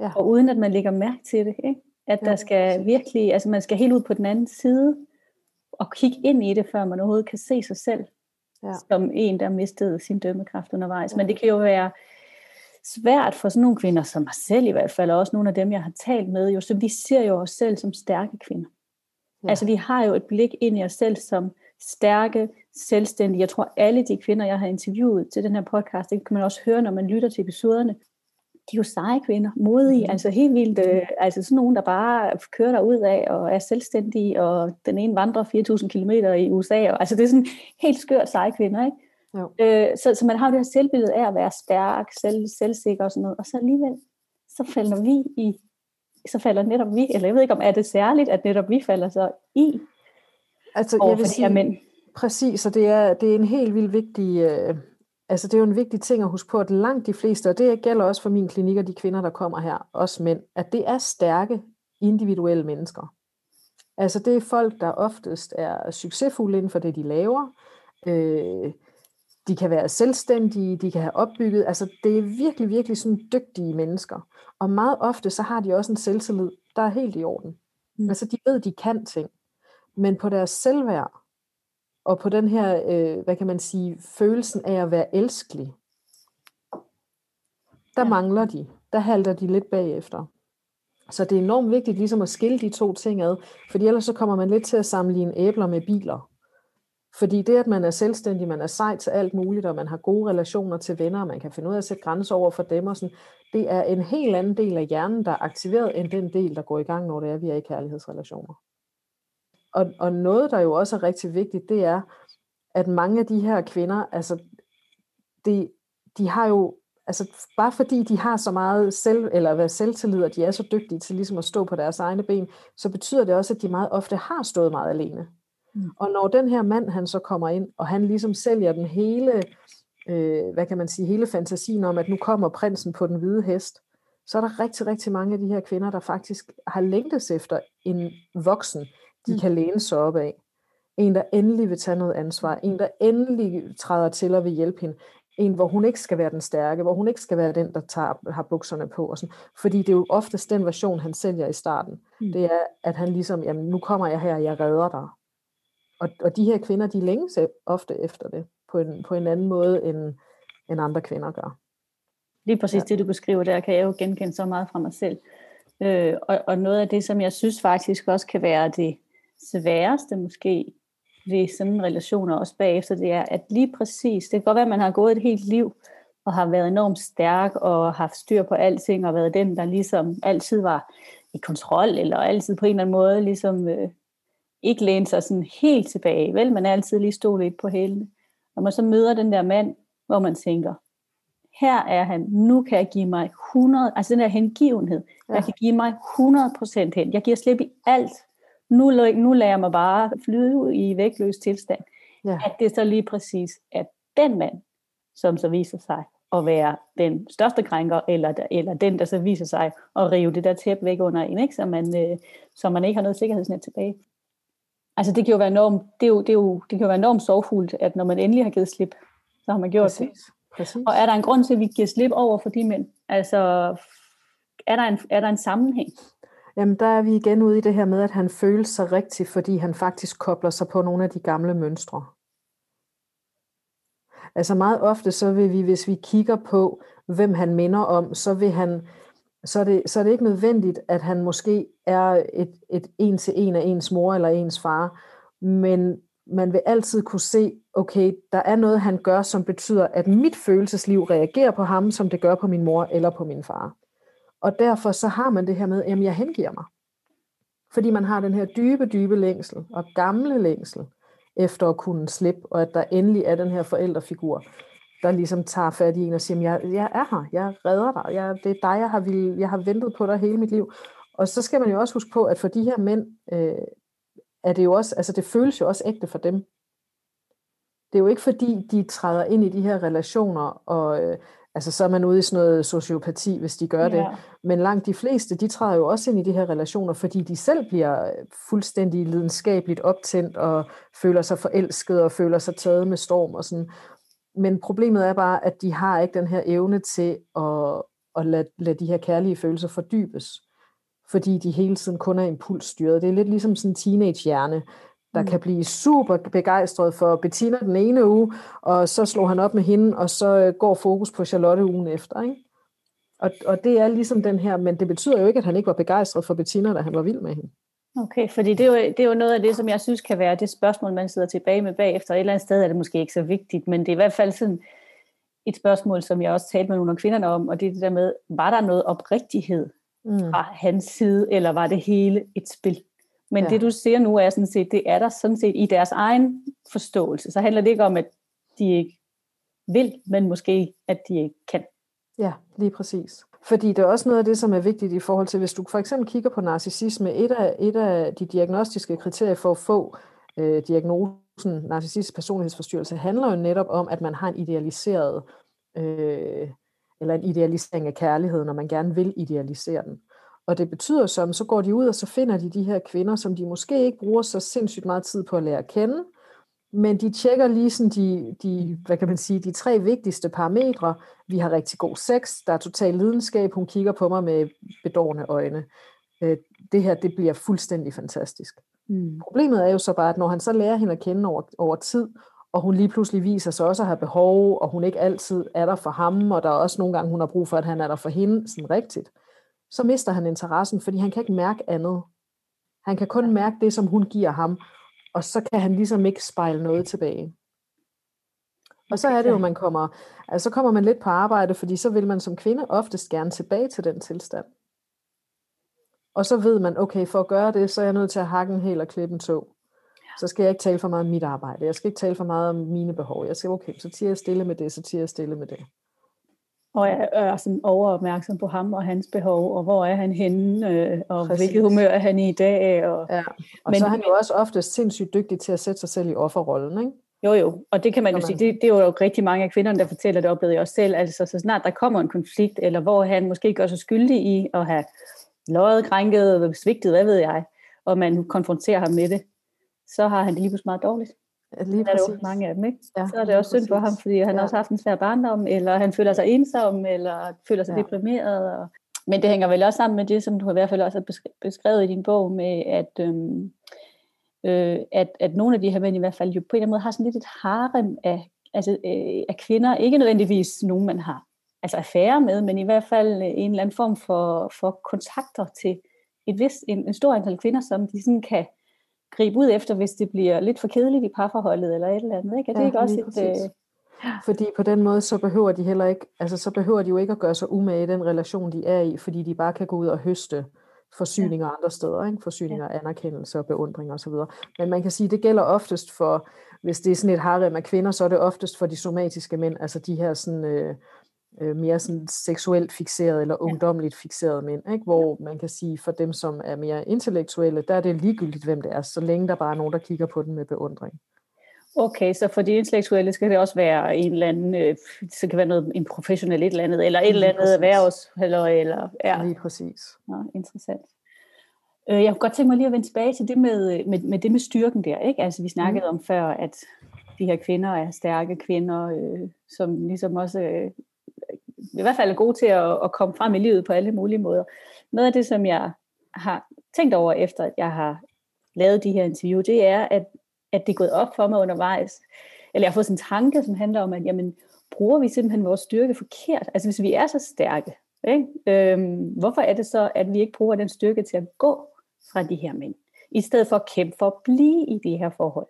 ja. og uden at man lægger mærke til det. Ikke? At ja, der skal virkelig, altså man skal helt ud på den anden side, og kigge ind i det, før man overhovedet kan se sig selv, ja. som en, der mistede sin dømmekraft undervejs. Ja. Men det kan jo være svært for sådan nogle kvinder, som mig selv i hvert fald, og også nogle af dem, jeg har talt med, jo, så vi ser jo os selv som stærke kvinder. Ja. Altså vi har jo et blik ind i os selv som stærke, selvstændige. Jeg tror, alle de kvinder, jeg har interviewet til den her podcast, det kan man også høre, når man lytter til episoderne, de er jo seje kvinder, modige, mm. altså helt vildt, øh, altså sådan nogen, der bare kører der ud af og er selvstændige, og den ene vandrer 4.000 km i USA, og, altså det er sådan helt skørt seje kvinder, ikke? Jo. Øh, så, så man har det her selvbillede af at være stærk, selv, selvsikker og sådan noget, og så alligevel, så falder vi i, så falder netop vi, eller jeg ved ikke om, er det særligt, at netop vi falder så i, altså, jeg vil sige, mænd. Præcis, og det er, det er en helt vildt vigtig, øh, altså det er jo en vigtig ting at huske på, at langt de fleste, og det gælder også for min klinik og de kvinder, der kommer her, også mænd, at det er stærke individuelle mennesker. Altså det er folk, der oftest er succesfulde inden for det, de laver. Øh, de kan være selvstændige, de kan have opbygget, altså det er virkelig, virkelig sådan dygtige mennesker. Og meget ofte, så har de også en selvtillid, der er helt i orden. Mm. Altså de ved, de kan ting. Men på deres selvværd, og på den her, øh, hvad kan man sige, følelsen af at være elskelig, der ja. mangler de. Der halter de lidt bagefter. Så det er enormt vigtigt ligesom at skille de to ting ad, fordi ellers så kommer man lidt til at sammenligne æbler med biler. Fordi det, at man er selvstændig, man er sej til alt muligt, og man har gode relationer til venner, og man kan finde ud af at sætte grænser over for dem, og sådan, det er en helt anden del af hjernen, der er aktiveret, end den del, der går i gang, når det er, at vi er i kærlighedsrelationer. Og, og noget, der jo også er rigtig vigtigt, det er, at mange af de her kvinder, altså, de, de har jo, altså bare fordi de har så meget selv, eller hvad selvtillid, og de er så dygtige til ligesom at stå på deres egne ben, så betyder det også, at de meget ofte har stået meget alene. Mm. Og når den her mand, han så kommer ind, og han ligesom sælger den hele, øh, hvad kan man sige, hele fantasien om, at nu kommer prinsen på den hvide hest, så er der rigtig, rigtig mange af de her kvinder, der faktisk har længtes efter en voksen, de mm. kan læne sig op af. En, der endelig vil tage noget ansvar. En, der endelig træder til og vil hjælpe hende. En, hvor hun ikke skal være den stærke, hvor hun ikke skal være den, der tager, har bukserne på. Og sådan. Fordi det er jo oftest den version, han sælger i starten. Mm. Det er, at han ligesom, jamen nu kommer jeg her, jeg redder dig. Og, og de her kvinder, de længes ofte efter det, på en, på en anden måde, end, end andre kvinder gør. Lige præcis ja. det, du beskriver der, kan jeg jo genkende så meget fra mig selv. Øh, og, og noget af det, som jeg synes faktisk også kan være det sværeste måske ved sådan relationer også bagefter, det er, at lige præcis, det kan godt være, at man har gået et helt liv, og har været enormt stærk, og haft styr på alting, og været den, der ligesom altid var i kontrol, eller altid på en eller anden måde ligesom øh, ikke læne sig sådan helt tilbage, vel? Man er altid lige stå lidt på hælene. Når man så møder den der mand, hvor man tænker, her er han, nu kan jeg give mig 100, altså den der hengivenhed, ja. jeg kan give mig 100% hen, jeg giver slip i alt, nu, nu lader jeg mig bare flyde ud i vægtløs tilstand, ja. at det så lige præcis er den mand, som så viser sig at være den største krænker, eller, eller den, der så viser sig at rive det der tæppe væk under en, ikke? Så, man, øh, så man ikke har noget sikkerhedsnet tilbage. Altså det kan jo være enormt, det, er jo, det, er jo, det kan jo være enormt sorgfuldt, at når man endelig har givet slip, så har man gjort Præcis. det. Præcis. Og er der en grund til, at vi giver slip over for de mænd? Altså, er der en, er der en sammenhæng? Jamen, der er vi igen ude i det her med, at han føler sig rigtig, fordi han faktisk kobler sig på nogle af de gamle mønstre. Altså meget ofte, så vil vi, hvis vi kigger på, hvem han minder om, så vil han, så er det, så er det ikke nødvendigt, at han måske er et, et en til en af ens mor eller ens far, men man vil altid kunne se, okay, der er noget, han gør, som betyder, at mit følelsesliv reagerer på ham, som det gør på min mor eller på min far. Og derfor så har man det her med, at jeg hengiver mig. Fordi man har den her dybe, dybe længsel og gamle længsel efter at kunne slippe, og at der endelig er den her forældrefigur, der ligesom tager fat i en og siger, jeg, jeg er her, jeg redder dig, jeg, det er dig, jeg har, vil, jeg har ventet på dig hele mit liv. Og så skal man jo også huske på, at for de her mænd, øh, er det jo også, altså det føles jo også ægte for dem. Det er jo ikke fordi, de træder ind i de her relationer, og øh, altså så er man ude i sådan noget sociopati, hvis de gør ja. det. Men langt de fleste, de træder jo også ind i de her relationer, fordi de selv bliver fuldstændig lidenskabeligt optændt, og føler sig forelsket, og føler sig taget med storm og sådan. Men problemet er bare, at de har ikke den her evne til at, at lade, lade de her kærlige følelser fordybes fordi de hele tiden kun er impulsstyret. Det er lidt ligesom sådan en teenage-hjerne, der mm. kan blive super begejstret for Bettina den ene uge, og så slår han op med hende, og så øh, går fokus på Charlotte ugen efter. Ikke? Og, og det er ligesom den her, men det betyder jo ikke, at han ikke var begejstret for Bettina, da han var vild med hende. Okay, fordi det er, jo, det er jo noget af det, som jeg synes kan være det spørgsmål, man sidder tilbage med bagefter. Et eller andet sted er det måske ikke så vigtigt, men det er i hvert fald sådan et spørgsmål, som jeg også talte med nogle af kvinderne om, og det er det der med, var der noget oprigtighed mm. fra hans side, eller var det hele et spil? Men ja. det du siger nu er sådan set, det er der sådan set i deres egen forståelse. Så handler det ikke om, at de ikke vil, men måske at de ikke kan. Ja, lige præcis. Fordi det er også noget af det, som er vigtigt i forhold til, hvis du for eksempel kigger på narcissisme, et af, et af de diagnostiske kriterier for at få øh, diagnosen narcissistisk personlighedsforstyrrelse, handler jo netop om, at man har en idealiseret, øh, eller en idealisering af kærligheden, når man gerne vil idealisere den. Og det betyder som, så går de ud, og så finder de de her kvinder, som de måske ikke bruger så sindssygt meget tid på at lære at kende, men de tjekker lige sådan de, de, hvad kan man sige, de tre vigtigste parametre. Vi har rigtig god sex, der er total lidenskab, hun kigger på mig med bedårende øjne. Øh, det her, det bliver fuldstændig fantastisk. Mm. Problemet er jo så bare, at når han så lærer hende at kende over, over tid, og hun lige pludselig viser sig også at have behov, og hun ikke altid er der for ham, og der er også nogle gange, hun har brug for, at han er der for hende, sådan rigtigt, så mister han interessen, fordi han kan ikke mærke andet. Han kan kun mærke det, som hun giver ham, og så kan han ligesom ikke spejle noget tilbage. Og så er det jo, man kommer, altså så kommer man lidt på arbejde, fordi så vil man som kvinde oftest gerne tilbage til den tilstand. Og så ved man, okay, for at gøre det, så er jeg nødt til at hakke en hel og klippe en tog. Så skal jeg ikke tale for meget om mit arbejde. Jeg skal ikke tale for meget om mine behov. Jeg skal, okay, så tiger jeg stille med det, så tiger jeg stille med det. Og jeg er sådan overopmærksom på ham og hans behov, og hvor er han henne, øh, og Præcis. hvilket humør er han i i dag. Og, ja. og men, så er han jo også ofte sindssygt dygtig til at sætte sig selv i offerrollen, ikke? Jo, jo, og det kan man jo sige, det, det er jo rigtig mange af kvinderne, der fortæller, det oplevede jeg også selv, altså så snart der kommer en konflikt, eller hvor han måske gør sig skyldig i at have løjet, krænket, svigtet, hvad ved jeg, og man konfronterer ham med det, så har han det lige pludselig meget dårligt. Lige er det jo mange af dem, ikke? Ja, så er det også synd for ham, fordi han ja. også har haft en svær barndom, eller han føler sig ensom, eller føler sig ja. deprimeret. Og... Men det hænger vel også sammen med det, som du i hvert fald også har beskrevet i din bog, med at, øhm, øh, at, at nogle af de her mænd i hvert fald jo på en eller anden måde har sådan lidt et harem af, altså, øh, af kvinder, ikke nødvendigvis nogen, man har altså affære med, men i hvert fald en eller anden form for, for kontakter til et vis, en, en stor antal kvinder, som de sådan kan gribe ud efter, hvis det bliver lidt for kedeligt i parforholdet eller et eller andet. Ikke? Er det ja, ikke også et... Øh... Fordi på den måde, så behøver de heller ikke, altså så behøver de jo ikke at gøre sig umage i den relation, de er i, fordi de bare kan gå ud og høste forsyninger ja. andre steder, ikke? forsyninger, ja. anerkendelse og beundring osv. Men man kan sige, det gælder oftest for, hvis det er sådan et harem af kvinder, så er det oftest for de somatiske mænd, altså de her sådan, øh, øh, mere sådan seksuelt fixeret eller ungdomligt fixeret mænd, ikke? hvor man kan sige, for dem, som er mere intellektuelle, der er det ligegyldigt, hvem det er, så længe der bare er nogen, der kigger på den med beundring. Okay, så for de intellektuelle skal det også være en eller anden, øh, så kan være noget, en professionel et eller andet, eller et eller andet erhvervs, eller, eller ja. Lige præcis. Ja, interessant. Øh, jeg kunne godt tænke mig lige at vende tilbage til det med, med, med det med styrken der, ikke? Altså vi snakkede mm. om før, at de her kvinder er stærke kvinder, øh, som ligesom også øh, i hvert fald er gode til at, at komme frem i livet på alle mulige måder. Noget af det, som jeg har tænkt over efter, at jeg har lavet de her interview, det er, at, at det er gået op for mig undervejs, eller jeg har fået sådan en tanke, som handler om, at jamen, bruger vi simpelthen vores styrke forkert? Altså hvis vi er så stærke, ikke? Øhm, hvorfor er det så, at vi ikke bruger den styrke til at gå fra de her mænd, i stedet for at kæmpe for at blive i de her forhold?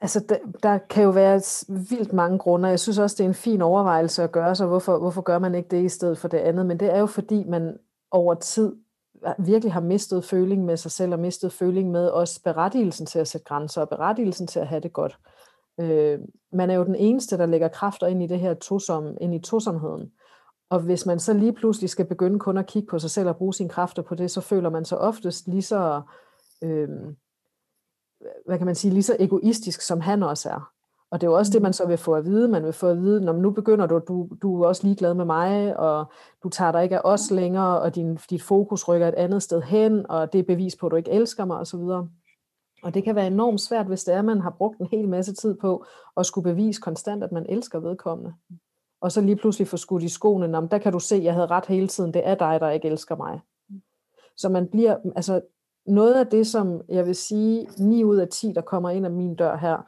Altså, der, der kan jo være vildt mange grunde, jeg synes også, det er en fin overvejelse at gøre sig, hvorfor, hvorfor gør man ikke det i stedet for det andet, men det er jo fordi, man over tid virkelig har mistet føling med sig selv, og mistet føling med også berettigelsen til at sætte grænser, og berettigelsen til at have det godt. Øh, man er jo den eneste, der lægger kræfter ind i det her tosom, ind i tosomheden. Og hvis man så lige pludselig skal begynde kun at kigge på sig selv og bruge sine kræfter på det, så føler man sig oftest lige så... Øh, hvad kan man sige, lige så egoistisk, som han også er. Og det er jo også det, man så vil få at vide. Man vil få at vide, når nu begynder du, du, du er også ligeglad med mig, og du tager dig ikke af os længere, og din, dit fokus rykker et andet sted hen, og det er bevis på, at du ikke elsker mig, osv. Og det kan være enormt svært, hvis det er, at man har brugt en hel masse tid på at skulle bevise konstant, at man elsker vedkommende. Og så lige pludselig få skudt i skoene, der kan du se, at jeg havde ret hele tiden, det er dig, der ikke elsker mig. Så man bliver, altså noget af det, som jeg vil sige, 9 ud af 10, der kommer ind af min dør her,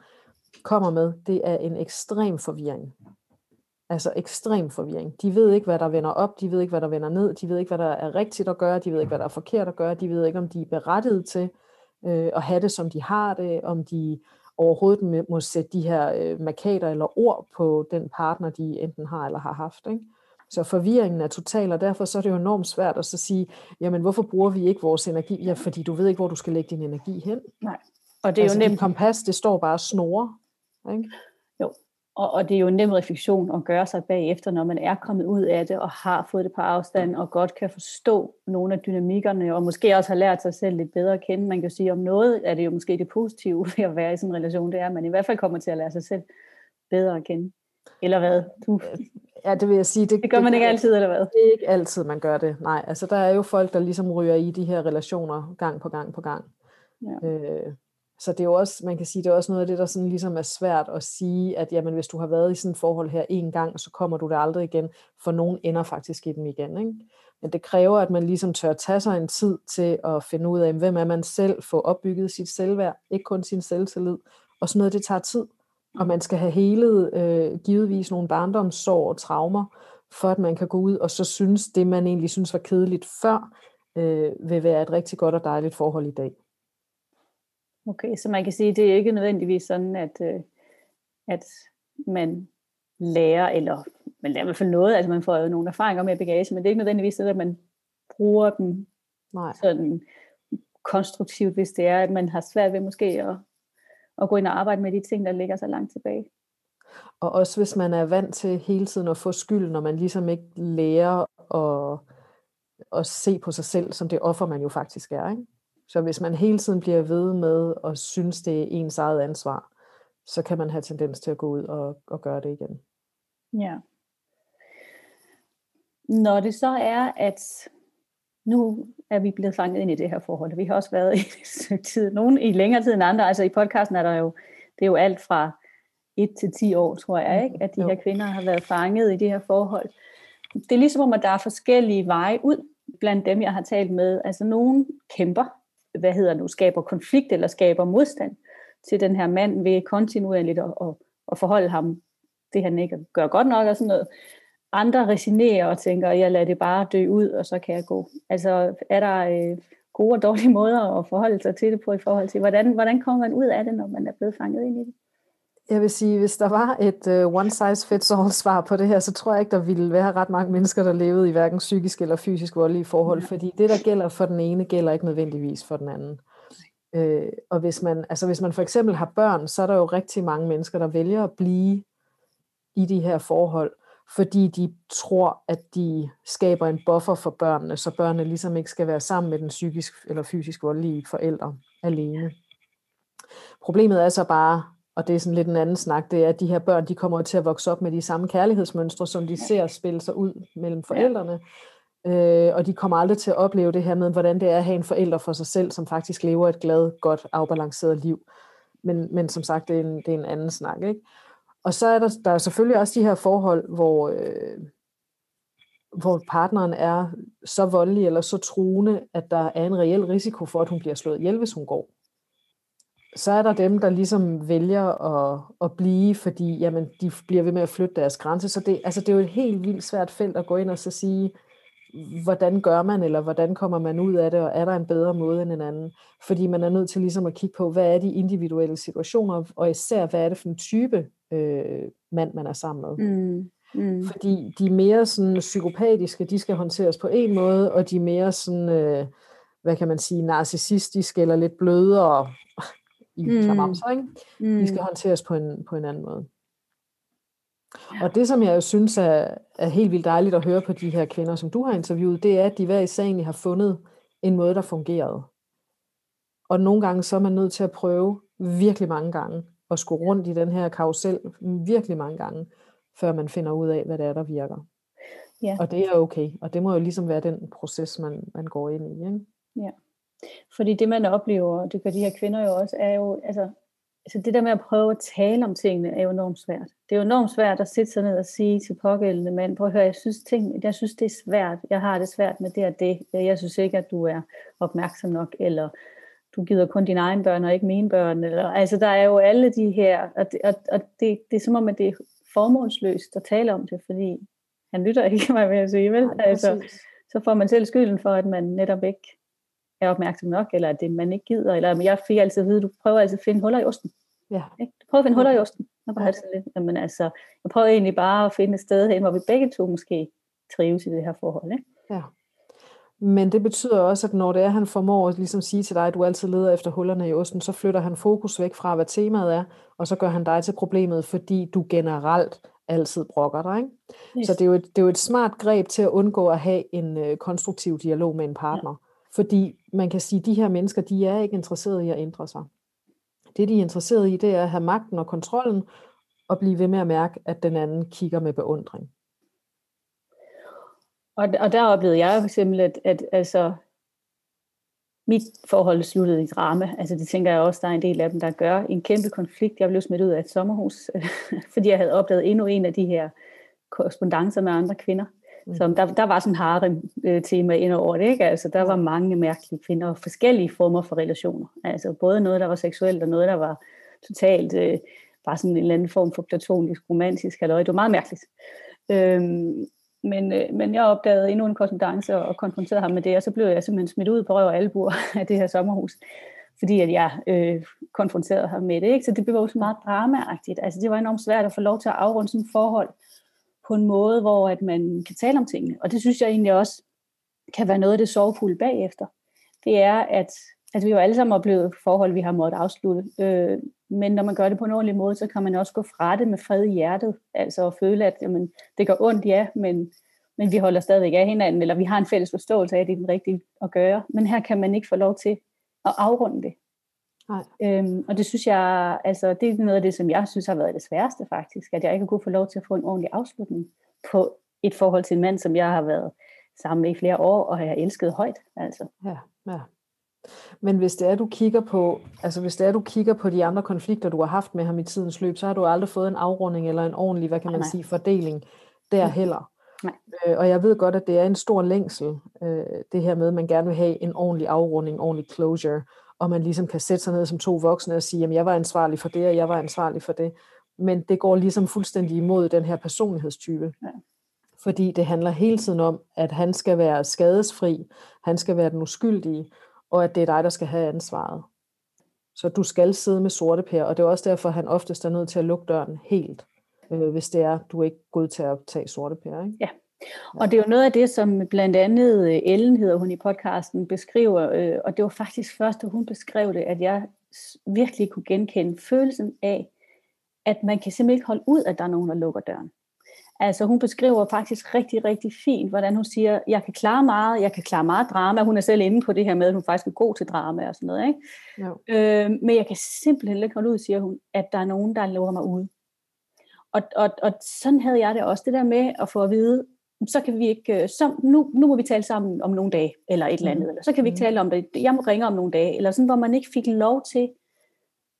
kommer med, det er en ekstrem forvirring. Altså ekstrem forvirring. De ved ikke, hvad der vender op, de ved ikke, hvad der vender ned, de ved ikke, hvad der er rigtigt at gøre, de ved ikke, hvad der er forkert at gøre, de ved ikke, om de er berettiget til øh, at have det, som de har det, om de, overhovedet må sætte de her øh, markader eller ord på den partner, de enten har eller har haft. Ikke? Så forvirringen er total, og derfor så er det jo enormt svært at så sige, jamen hvorfor bruger vi ikke vores energi? Ja, fordi du ved ikke, hvor du skal lægge din energi hen. Nej. Og det er altså, jo nemt. kompas, det står bare og snore. Ikke? Jo, og, og det er jo en nem refleksion at gøre sig bagefter, når man er kommet ud af det og har fået det på afstand og godt kan forstå nogle af dynamikkerne og måske også har lært sig selv lidt bedre at kende. Man kan jo sige, om noget er det jo måske det positive ved at være i sådan en relation, det er, at man i hvert fald kommer til at lære sig selv bedre at kende. Eller hvad? Du... Ja, det vil jeg sige. Det, det gør man det, ikke altid, eller hvad? Det er ikke altid, man gør det. Nej, altså der er jo folk, der ligesom ryger i de her relationer gang på gang på gang. Ja. Øh, så det er jo også, man kan sige, det er også noget af det, der sådan ligesom er svært at sige, at jamen, hvis du har været i sådan et forhold her en gang, så kommer du der aldrig igen, for nogen ender faktisk i dem igen. Ikke? Men det kræver, at man ligesom tør tage sig en tid til at finde ud af, hvem er man selv, få opbygget sit selvværd, ikke kun sin selvtillid, og sådan noget, det tager tid. Og man skal have helet øh, givetvis nogle barndomssår og traumer, for at man kan gå ud og så synes, det man egentlig synes var kedeligt før, øh, vil være et rigtig godt og dejligt forhold i dag. Okay, så man kan sige, at det er ikke nødvendigvis sådan, at, øh, at man lærer, eller man lærer i hvert fald noget, altså man får jo nogle erfaringer med bagage, men det er ikke nødvendigvis det, at man bruger dem Nej. sådan konstruktivt, hvis det er, at man har svært ved måske at, at gå ind og arbejde med de ting, der ligger så langt tilbage. Og også hvis man er vant til hele tiden at få skyld, når man ligesom ikke lærer at, at se på sig selv som det offer, man jo faktisk er. Ikke? Så hvis man hele tiden bliver ved med at synes, det er ens eget ansvar, så kan man have tendens til at gå ud og, og gøre det igen. Ja. Når det så er, at nu er vi blevet fanget ind i det her forhold, vi har også været i tid, nogen i længere tid end andre, altså i podcasten er der jo, det er jo alt fra 1 til 10 år, tror jeg, ikke? at de her kvinder har været fanget i det her forhold. Det er ligesom om, at der er forskellige veje ud blandt dem, jeg har talt med. Altså nogen kæmper hvad hedder nu, skaber konflikt eller skaber modstand til den her mand ved kontinuerligt at, at, at forholde ham det han ikke gør godt nok og sådan noget. Andre resignerer og tænker, jeg lader det bare dø ud, og så kan jeg gå. Altså er der øh, gode og dårlige måder at forholde sig til det på i forhold til, hvordan, hvordan kommer man ud af det, når man er blevet fanget ind i det? Jeg vil sige, hvis der var et uh, one size fits all svar på det her, så tror jeg ikke, der ville være ret mange mennesker, der levede i hverken psykisk eller fysisk voldelige forhold, ja. fordi det, der gælder for den ene, gælder ikke nødvendigvis for den anden. Øh, og hvis man, altså hvis man for eksempel har børn, så er der jo rigtig mange mennesker, der vælger at blive i de her forhold, fordi de tror, at de skaber en buffer for børnene, så børnene ligesom ikke skal være sammen med den psykisk eller fysisk voldelige forældre alene. Problemet er så bare, og det er sådan lidt en anden snak, det er, at de her børn, de kommer til at vokse op med de samme kærlighedsmønstre, som de ser spille sig ud mellem forældrene. Øh, og de kommer aldrig til at opleve det her med, hvordan det er at have en forælder for sig selv, som faktisk lever et glad, godt, afbalanceret liv. Men, men som sagt, det er, en, det er en anden snak. Ikke? Og så er der, der er selvfølgelig også de her forhold, hvor, øh, hvor partneren er så voldelig eller så truende, at der er en reel risiko for, at hun bliver slået ihjel, hvis hun går så er der dem, der ligesom vælger at, at blive, fordi jamen, de bliver ved med at flytte deres grænse. Så det, altså, det er jo et helt vildt svært felt at gå ind og så sige, hvordan gør man, eller hvordan kommer man ud af det, og er der en bedre måde end en anden? Fordi man er nødt til ligesom at kigge på, hvad er de individuelle situationer, og især, hvad er det for en type øh, mand, man er sammen med. Mm. Mm. Fordi de mere sådan psykopatiske, de skal håndteres på en måde, og de mere sådan, øh, hvad kan man sige, narcissistiske eller lidt blødere, i mm. klamamser, ikke? Mm. De skal håndteres på en, på en anden måde. Og det, som jeg jo synes er, er helt vildt dejligt at høre på de her kvinder, som du har interviewet, det er, at de hver især egentlig har fundet en måde, der fungerede. Og nogle gange så er man nødt til at prøve virkelig mange gange, at skulle rundt i den her karusel virkelig mange gange, før man finder ud af, hvad det er, der virker. Ja. Og det er okay, og det må jo ligesom være den proces, man, man går ind i. Ikke? Ja. Fordi det man oplever, og det gør de her kvinder jo også, er jo, altså, altså det der med at prøve at tale om tingene, er jo enormt svært. Det er jo enormt svært at sætte sig ned og sige til pågældende mand, prøv at høre, jeg synes, ting, jeg synes det er svært, jeg har det svært med det og det, jeg synes ikke, at du er opmærksom nok, eller du gider kun dine egne børn og ikke mine børn, eller, altså der er jo alle de her, og, det, og, og det, det er som om, at det er formålsløst at tale om det, fordi han lytter ikke, mig ved at sige, vel? Nej, altså, så får man selv skylden for, at man netop ikke er opmærksom nok, eller at det man ikke gider, eller jeg fik altid at vide, du prøver altid at finde huller i osten. Ja. Ikke? Prøv at finde huller i osten. Jeg, bare ja. lidt. Jamen, altså, jeg prøver egentlig bare at finde et sted hen, hvor vi begge to måske trives i det her forhold. Ikke? Ja. Men det betyder også, at når det er, han formår at ligesom sige til dig, at du altid leder efter hullerne i osten, så flytter han fokus væk fra, hvad temaet er, og så gør han dig til problemet, fordi du generelt altid brokker dig. Ikke? Yes. Så det er, jo et, det er jo et smart greb til at undgå at have en øh, konstruktiv dialog med en partner. Fordi man kan sige, at de her mennesker, de er ikke interesserede i at ændre sig. Det, de er interesserede i, det er at have magten og kontrollen, og blive ved med at mærke, at den anden kigger med beundring. Og, og der oplevede jeg for eksempel, at, at altså, mit forhold sluttede i drama. Altså det tænker jeg også, der er en del af dem, der gør en kæmpe konflikt. Jeg blev smidt ud af et sommerhus, fordi jeg havde opdaget endnu en af de her korrespondencer med andre kvinder. Mm. Så der, der var sådan harem-tema ind over det. Ikke? Altså, der var mange mærkelige kvinder og forskellige former for relationer. Altså både noget, der var seksuelt, og noget, der var totalt øh, bare sådan en eller anden form for platonisk, romantisk. Eller det var meget mærkeligt. Øhm, men, øh, men jeg opdagede endnu en korrespondance og konfronterede ham med det, og så blev jeg simpelthen smidt ud på røv og albuer af det her sommerhus, fordi at jeg øh, konfronterede ham med det. Ikke? Så det blev også meget dramaagtigt. Altså det var enormt svært at få lov til at afrunde sådan et forhold på en måde, hvor at man kan tale om tingene. Og det synes jeg egentlig også kan være noget af det sorgfulde bagefter. Det er, at, at vi jo alle sammen oplevet forhold, vi har måttet afslutte. Øh, men når man gør det på en ordentlig måde, så kan man også gå fra det med fred i hjertet. Altså at føle, at jamen, det gør ondt, ja, men, men vi holder stadigvæk af hinanden, eller vi har en fælles forståelse af, at det er den rigtige at gøre. Men her kan man ikke få lov til at afrunde det. Nej. Øhm, og det synes jeg, altså det er noget af det, som jeg synes har været det sværeste faktisk, at jeg ikke kunne få lov til at få en ordentlig afslutning på et forhold til en mand, som jeg har været sammen med i flere år, og har elsket højt. Altså. Ja, ja. Men hvis det er, du kigger på, altså hvis det er, du kigger på de andre konflikter, du har haft med ham i tidens løb, så har du aldrig fået en afrunding eller en ordentlig, hvad kan man nej, sige, fordeling der heller. Nej. Øh, og jeg ved godt, at det er en stor længsel, øh, det her med, at man gerne vil have en ordentlig afrunding, ordentlig closure, og man ligesom kan sætte sig ned som to voksne og sige, at jeg var ansvarlig for det, og jeg var ansvarlig for det. Men det går ligesom fuldstændig imod den her personlighedstype. Ja. Fordi det handler hele tiden om, at han skal være skadesfri, han skal være den uskyldige, og at det er dig, der skal have ansvaret. Så du skal sidde med sorte pære, og det er også derfor, at han oftest er nødt til at lukke døren helt, øh, hvis det er, du er ikke god til at tage sorte pære. Ikke? Ja, og det er jo noget af det, som blandt andet øh, Ellen hedder hun i podcasten, beskriver, øh, og det var faktisk først, da hun beskrev det, at jeg virkelig kunne genkende følelsen af, at man kan simpelthen ikke holde ud, at der er nogen, der lukker døren. Altså hun beskriver faktisk rigtig, rigtig fint, hvordan hun siger, jeg kan klare meget, jeg kan klare meget drama. Hun er selv inde på det her med, at hun faktisk er god til drama og sådan noget. Ikke? Jo. Øh, men jeg kan simpelthen ikke holde ud, siger hun, at der er nogen, der lukker mig ud. Og, og, og sådan havde jeg det også, det der med at få at vide, så kan vi ikke, øh, så nu, nu må vi tale sammen om nogle dage, eller et eller andet, mm. eller så kan vi ikke mm. tale om det, jeg må ringe om nogle dage, eller sådan, hvor man ikke fik lov til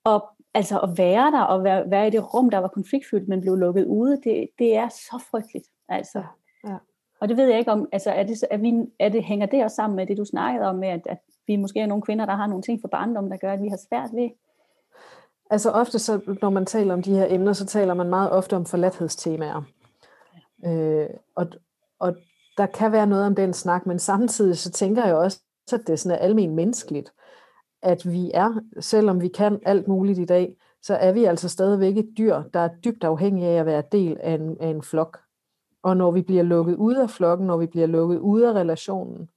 at, altså at være der, og være, være i det rum, der var konfliktfyldt, men blev lukket ude, det, det er så frygteligt, altså. Ja. Og det ved jeg ikke om, altså er det, er vi, er det, hænger det også sammen med det, du snakkede om, med at, at vi måske er nogle kvinder, der har nogle ting for barndom, der gør, at vi har svært ved Altså ofte, så, når man taler om de her emner, så taler man meget ofte om forladthedstemaer. Øh, og, og der kan være noget om den snak, men samtidig så tænker jeg også, at det er sådan almen menneskeligt, at vi er, selvom vi kan alt muligt i dag, så er vi altså stadigvæk et dyr, der er dybt afhængig af at være del af en, af en flok. Og når vi bliver lukket ud af flokken, når vi bliver lukket ud af relationen,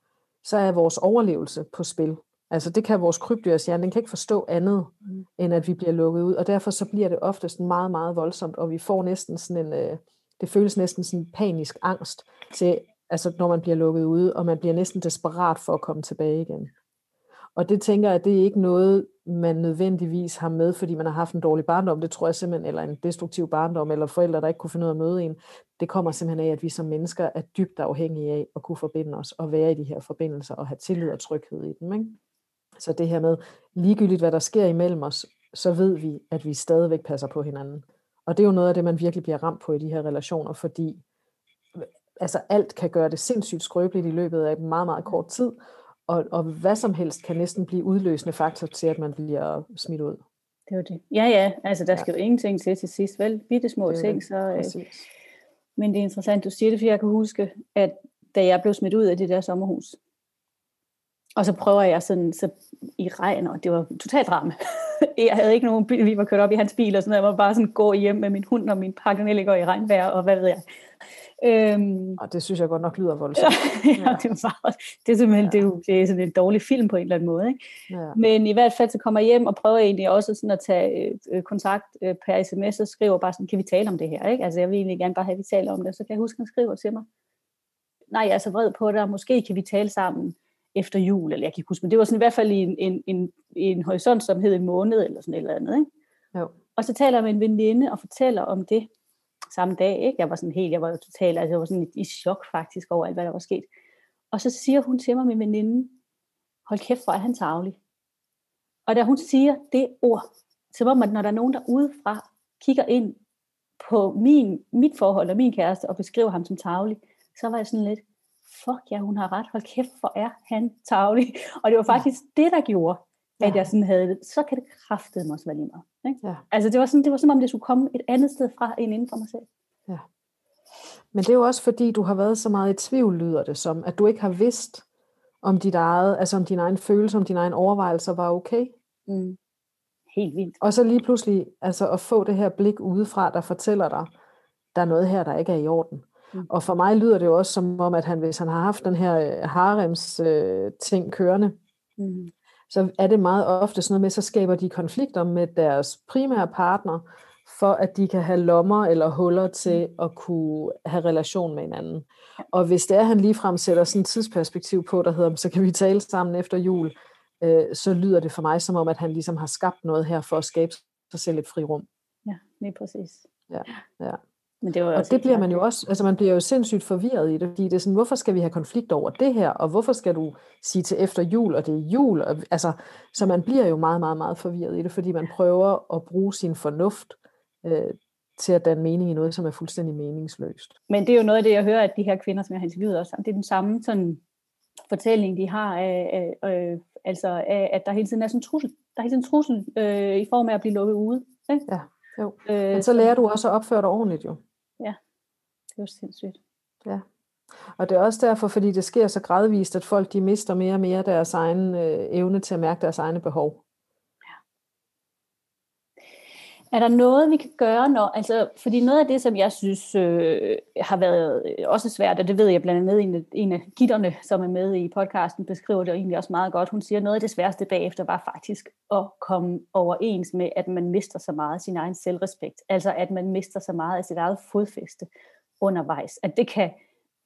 så er vores overlevelse på spil. Altså det kan vores krybdyrshjerne, den kan ikke forstå andet, mm. end at vi bliver lukket ud. Og derfor så bliver det oftest meget, meget voldsomt, og vi får næsten sådan en, øh, det føles næsten sådan panisk angst til, altså når man bliver lukket ude, og man bliver næsten desperat for at komme tilbage igen. Og det tænker jeg, det er ikke noget, man nødvendigvis har med, fordi man har haft en dårlig barndom. Det tror jeg simpelthen, eller en destruktiv barndom, eller forældre, der ikke kunne finde ud af at møde en. Det kommer simpelthen af, at vi som mennesker er dybt afhængige af at kunne forbinde os, og være i de her forbindelser, og have tillid og tryghed i dem. Ikke? Så det her med, ligegyldigt hvad der sker imellem os, så ved vi, at vi stadigvæk passer på hinanden. Og det er jo noget af det, man virkelig bliver ramt på i de her relationer, fordi altså alt kan gøre det sindssygt skrøbeligt i løbet af en meget, meget kort tid, og, og hvad som helst kan næsten blive udløsende faktor til, at man bliver smidt ud. Det var det. Ja, ja, altså der skal ja. jo ingenting til til sidst, vel? Bitte små ting, så... Øh, men det er interessant, du siger det, for jeg kan huske, at da jeg blev smidt ud af det der sommerhus, og så prøver jeg sådan så i regn, og det var totalt drama. jeg havde ikke nogen bil, vi var kørt op i hans bil og sådan noget. Jeg var bare sådan gå hjem med min hund og min pakke går i regnvejr og hvad ved jeg. Øhm, og det synes jeg godt nok lyder voldsomt. ja, det, var, det er simpelthen ja. det, er, det er sådan en dårlig film på en eller anden måde. Ikke? Ja. Men i hvert fald så kommer jeg hjem og prøver egentlig også sådan at tage øh, kontakt øh, per sms og skriver bare sådan, kan vi tale om det her? Ikke? Altså jeg vil egentlig gerne bare have, at vi taler om det. Så kan jeg huske, at han skriver til mig, nej, jeg er så vred på og måske kan vi tale sammen efter jul, eller jeg kan ikke huske, men det var sådan i hvert fald i en, en, en, en horisont, som hed en måned, eller sådan et eller andet. Ikke? Jo. Og så taler jeg med en veninde og fortæller om det samme dag. Ikke? Jeg var sådan helt, jeg var totalt, altså jeg var sådan i chok faktisk over alt, hvad der var sket. Og så siger hun til mig, min veninde, hold kæft, hvor er han tavlig. Og da hun siger det ord, så var man, når der er nogen der udefra kigger ind på min, mit forhold og min kæreste og beskriver ham som tavlig, så var jeg sådan lidt, fuck ja, hun har ret, hold kæft, hvor er han tavlig. Og det var faktisk ja. det, der gjorde, at ja. jeg sådan havde, så kan det kraftede mig også være lige meget. Ikke? Ja. Altså det var, sådan, det var som om det skulle komme et andet sted fra end inden for mig selv. Ja. Men det er jo også fordi, du har været så meget i tvivl, lyder det som, at du ikke har vidst, om dit eget, altså om din egen følelse, om dine egen overvejelser var okay. Mm. Helt vildt. Og så lige pludselig, altså at få det her blik udefra, der fortæller dig, der er noget her, der ikke er i orden. Mm. Og for mig lyder det jo også som om, at han, hvis han har haft den her øh, harems øh, ting kørende, mm. så er det meget ofte sådan noget med, så skaber de konflikter med deres primære partner, for at de kan have lommer eller huller til mm. at kunne have relation med hinanden. Og hvis det er, at han ligefrem sætter sådan et tidsperspektiv på, der hedder, så kan vi tale sammen efter jul, øh, så lyder det for mig som om, at han ligesom har skabt noget her for at skabe sig selv et frirum. Ja, lige præcis. Ja, ja. Men det var og det bliver man jo også, altså man bliver jo sindssygt forvirret i det, fordi det er sådan, hvorfor skal vi have konflikt over det her, og hvorfor skal du sige til efter jul, og det er jul, og, altså, så man bliver jo meget, meget, meget forvirret i det, fordi man prøver at bruge sin fornuft øh, til at danne mening i noget, som er fuldstændig meningsløst. Men det er jo noget af det, jeg hører, at de her kvinder, som jeg har interviewet også, det er den samme sådan, fortælling, de har af, af, øh, altså af, at der hele tiden er sådan en trussel. Der er hele tiden en trussel øh, i form af at blive lukket ude. Ikke? Ja, jo. Øh, Men så lærer du også at opføre dig ordentligt jo. Ja, det er jo sindssygt. Ja. Og det er også derfor, fordi det sker så gradvist, at folk de mister mere og mere deres egen øh, evne til at mærke deres egne behov. Er der noget, vi kan gøre, når, altså, fordi noget af det, som jeg synes øh, har været øh, også svært, og det ved jeg blandt andet en af, en af gitterne, som er med i podcasten, beskriver det egentlig også meget godt. Hun siger, at noget af det sværeste bagefter var faktisk at komme overens med, at man mister så meget af sin egen selvrespekt. Altså at man mister så meget af sit eget fodfæste undervejs. At det kan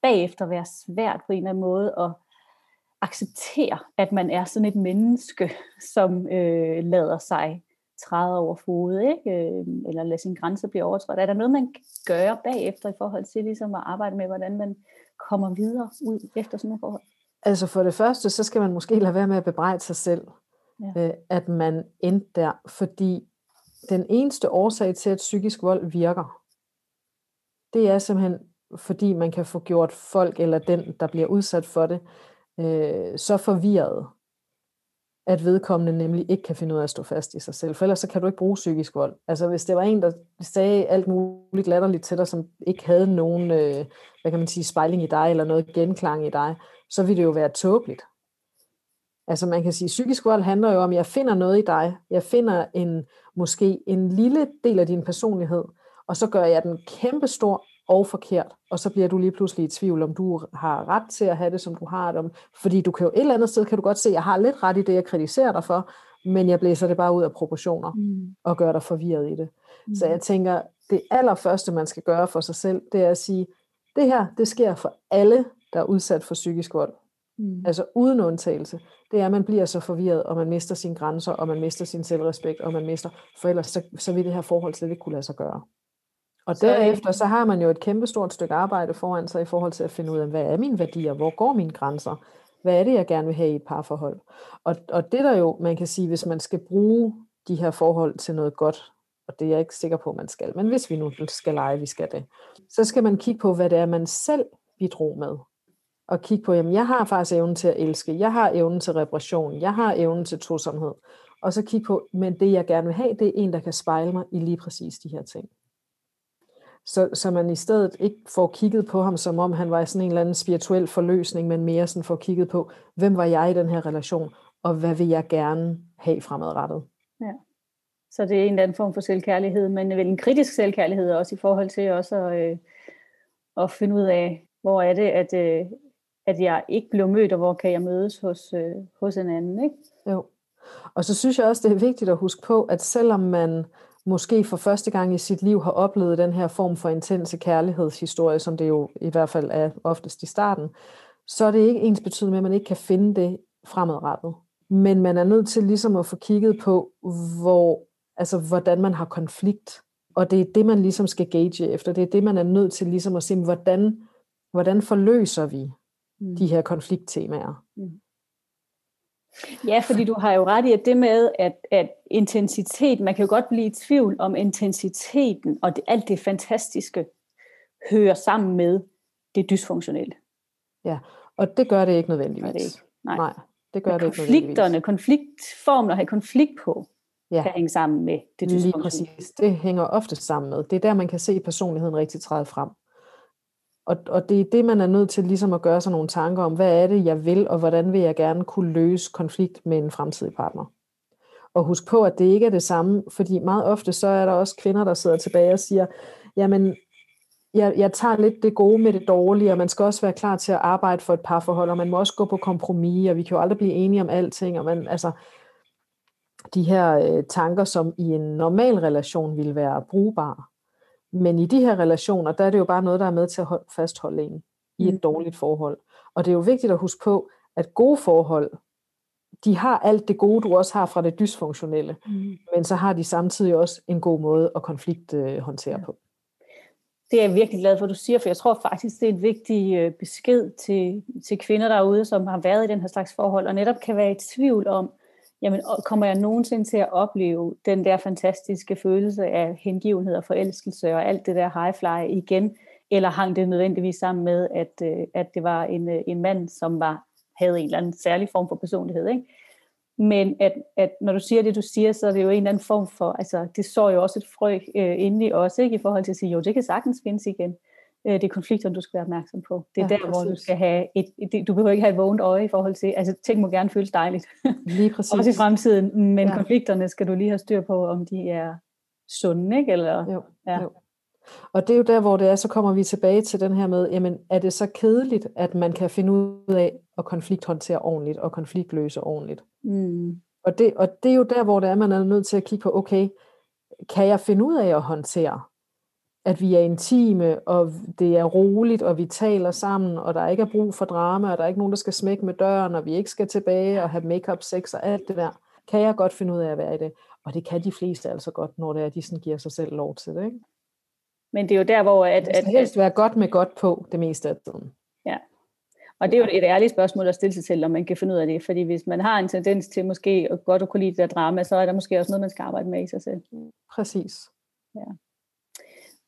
bagefter være svært på en eller anden måde at acceptere, at man er sådan et menneske, som øh, lader sig træde over fod, ikke? Øh, eller lade sin grænse blive overtrådt. Er der noget, man kan gøre bagefter i forhold til ligesom at arbejde med, hvordan man kommer videre ud efter sådan nogle forhold? Altså for det første, så skal man måske lade være med at bebrejde sig selv, ja. øh, at man endte der, fordi den eneste årsag til, at psykisk vold virker, det er simpelthen, fordi man kan få gjort folk, eller den, der bliver udsat for det, øh, så forvirret, at vedkommende nemlig ikke kan finde ud af at stå fast i sig selv. For ellers så kan du ikke bruge psykisk vold. Altså hvis det var en, der sagde alt muligt latterligt til dig, som ikke havde nogen, øh, hvad kan man sige, spejling i dig, eller noget genklang i dig, så ville det jo være tåbeligt. Altså man kan sige, psykisk vold handler jo om, at jeg finder noget i dig. Jeg finder en, måske en lille del af din personlighed, og så gør jeg den kæmpe stor, og forkert, og så bliver du lige pludselig i tvivl, om du har ret til at have det, som du har det. Fordi du kan jo et eller andet sted, kan du godt se, at jeg har lidt ret i det, jeg kritiserer dig for, men jeg blæser det bare ud af proportioner, mm. og gør dig forvirret i det. Mm. Så jeg tænker, det allerførste, man skal gøre for sig selv, det er at sige, det her, det sker for alle, der er udsat for psykisk vold. Mm. Altså uden undtagelse. Det er, at man bliver så forvirret, og man mister sine grænser, og man mister sin selvrespekt, og man mister, for ellers så, så vil det her forhold slet ikke kunne lade sig gøre. Og derefter så har man jo et kæmpestort stykke arbejde foran sig i forhold til at finde ud af, hvad er mine værdier, hvor går mine grænser, hvad er det, jeg gerne vil have i et parforhold. Og, og det der jo, man kan sige, hvis man skal bruge de her forhold til noget godt, og det er jeg ikke sikker på, man skal, men hvis vi nu skal lege, vi skal det, så skal man kigge på, hvad det er, man selv bidrog med. Og kigge på, jamen jeg har faktisk evnen til at elske, jeg har evnen til reparation, jeg har evnen til tosomhed. Og så kigge på, men det jeg gerne vil have, det er en, der kan spejle mig i lige præcis de her ting. Så, så man i stedet ikke får kigget på ham, som om han var sådan en eller anden spirituel forløsning, men mere sådan får kigget på, hvem var jeg i den her relation, og hvad vil jeg gerne have fremadrettet. Ja. Så det er en eller anden form for selvkærlighed, men vel en kritisk selvkærlighed også i forhold til også at, øh, at finde ud af, hvor er det, at, øh, at jeg ikke blev mødt, og hvor kan jeg mødes hos, øh, hos en anden. Ikke? Jo. Og så synes jeg også, det er vigtigt at huske på, at selvom man måske for første gang i sit liv har oplevet den her form for intense kærlighedshistorie, som det jo i hvert fald er oftest i starten, så er det ikke ens betydende med, at man ikke kan finde det fremadrettet. Men man er nødt til ligesom at få kigget på, hvor, altså, hvordan man har konflikt. Og det er det, man ligesom skal gauge efter. Det er det, man er nødt til ligesom at se, hvordan, hvordan forløser vi mm. de her konflikttemaer. Mm. Ja, fordi du har jo ret i, at det med, at, at intensitet, man kan jo godt blive i tvivl om intensiteten, og det, alt det fantastiske hører sammen med det dysfunktionelle. Ja, og det gør det ikke nødvendigvis. Det ikke. Nej. Nej, det gør Men det ikke konflikterne, konfliktformen at have konflikt på, ja. kan hænge sammen med det dysfunktionelle. Lige præcis. Det hænger ofte sammen med. Det er der, man kan se personligheden rigtig træde frem. Og, og det er det, man er nødt til ligesom at gøre sig nogle tanker om, hvad er det, jeg vil, og hvordan vil jeg gerne kunne løse konflikt med en fremtidig partner. Og husk på, at det ikke er det samme, fordi meget ofte så er der også kvinder, der sidder tilbage og siger, jamen, jeg, jeg tager lidt det gode med det dårlige, og man skal også være klar til at arbejde for et parforhold, og man må også gå på kompromis, og vi kan jo aldrig blive enige om alting, og man, altså, de her øh, tanker, som i en normal relation ville være brugbare, men i de her relationer, der er det jo bare noget, der er med til at fastholde en i et mm. dårligt forhold. Og det er jo vigtigt at huske på, at gode forhold, de har alt det gode, du også har fra det dysfunktionelle, mm. men så har de samtidig også en god måde at konflikthåndtere ja. på. Det er jeg virkelig glad for, at du siger, for jeg tror faktisk, det er en vigtig øh, besked til, til kvinder derude, som har været i den her slags forhold, og netop kan være i tvivl om, jamen kommer jeg nogensinde til at opleve den der fantastiske følelse af hengivenhed og forelskelse og alt det der high fly igen, eller hang det nødvendigvis sammen med, at, øh, at det var en, øh, en mand, som var, havde en eller anden særlig form for personlighed, ikke? Men at, at når du siger det, du siger, så er det jo en eller anden form for, altså det så jo også et frø øh, inde i os, ikke? i forhold til at sige, jo, det kan sagtens findes igen øh, det er konflikterne, du skal være opmærksom på. Det er ja, der, præcis. hvor du skal have et, et, du behøver ikke have et vågent øje i forhold til, altså ting må gerne føles dejligt. Lige præcis. Også i fremtiden, men ja. konflikterne skal du lige have styr på, om de er sunde, ikke? Eller, jo, ja. jo. Og det er jo der, hvor det er, så kommer vi tilbage til den her med, jamen er det så kedeligt, at man kan finde ud af at konflikthåndtere ordentligt og konfliktløse ordentligt? Mm. Og, det, og det er jo der, hvor det er, man er nødt til at kigge på, okay, kan jeg finde ud af at håndtere at vi er intime, og det er roligt, og vi taler sammen, og der ikke er brug for drama, og der er ikke nogen, der skal smække med døren, og vi ikke skal tilbage og have make-up sex og alt det der. Kan jeg godt finde ud af at være i det? Og det kan de fleste altså godt, når det er, de sådan giver sig selv lov til det. Ikke? Men det er jo der, hvor... At, at, helst være godt med godt på det meste af tiden. Ja. Og det er jo et ærligt spørgsmål at stille sig selv, om man kan finde ud af det. Fordi hvis man har en tendens til måske at godt at kunne lide det der drama, så er der måske også noget, man skal arbejde med i sig selv. Præcis. Ja.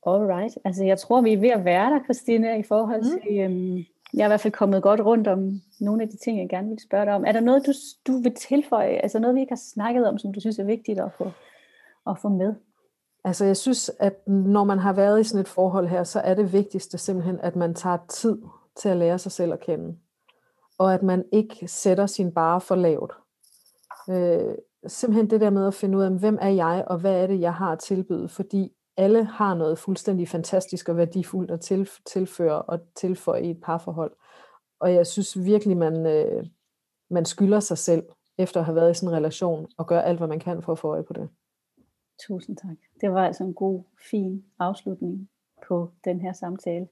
Alright. Altså jeg tror, vi er ved at være der, Christine, i forhold mm. til... Øhm, jeg er i hvert fald kommet godt rundt om nogle af de ting, jeg gerne vil spørge dig om. Er der noget, du, du vil tilføje? Altså noget, vi ikke har snakket om, som du synes er vigtigt at få, at få med? Altså jeg synes, at når man har været i sådan et forhold her, så er det vigtigste simpelthen, at man tager tid til at lære sig selv at kende. Og at man ikke sætter sin bare for lavt. Øh, simpelthen det der med at finde ud af, hvem er jeg, og hvad er det, jeg har at tilbyde. Fordi alle har noget fuldstændig fantastisk og værdifuldt at til, tilføre og tilføje i et parforhold. Og jeg synes virkelig, man, øh, man skylder sig selv, efter at have været i sådan en relation, og gøre alt, hvad man kan for at få øje på det. Tusind tak. Det var altså en god, fin afslutning på den her samtale.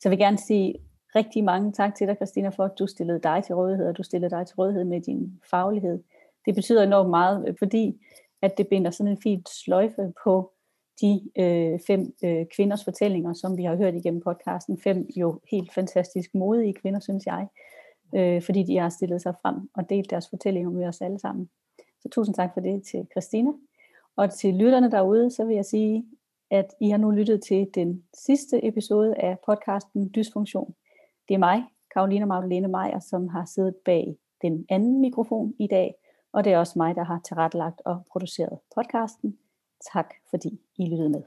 Så jeg vil gerne sige rigtig mange tak til dig, Christina, for at du stillede dig til rådighed, og du stillede dig til rådighed med din faglighed. Det betyder enormt meget, øh, fordi at det binder sådan en fin sløjfe på de øh, fem øh, kvinders fortællinger, som vi har hørt igennem podcasten. Fem jo helt fantastisk modige kvinder, synes jeg, øh, fordi de har stillet sig frem og delt deres fortællinger med os alle sammen. Så tusind tak for det til Christina. Og til lytterne derude, så vil jeg sige, at I har nu lyttet til den sidste episode af podcasten Dysfunktion. Det er mig, Karolina Magdalene Meyer, som har siddet bag den anden mikrofon i dag, og det er også mig, der har tilrettelagt og produceret podcasten. Tak fordi I lyttede med.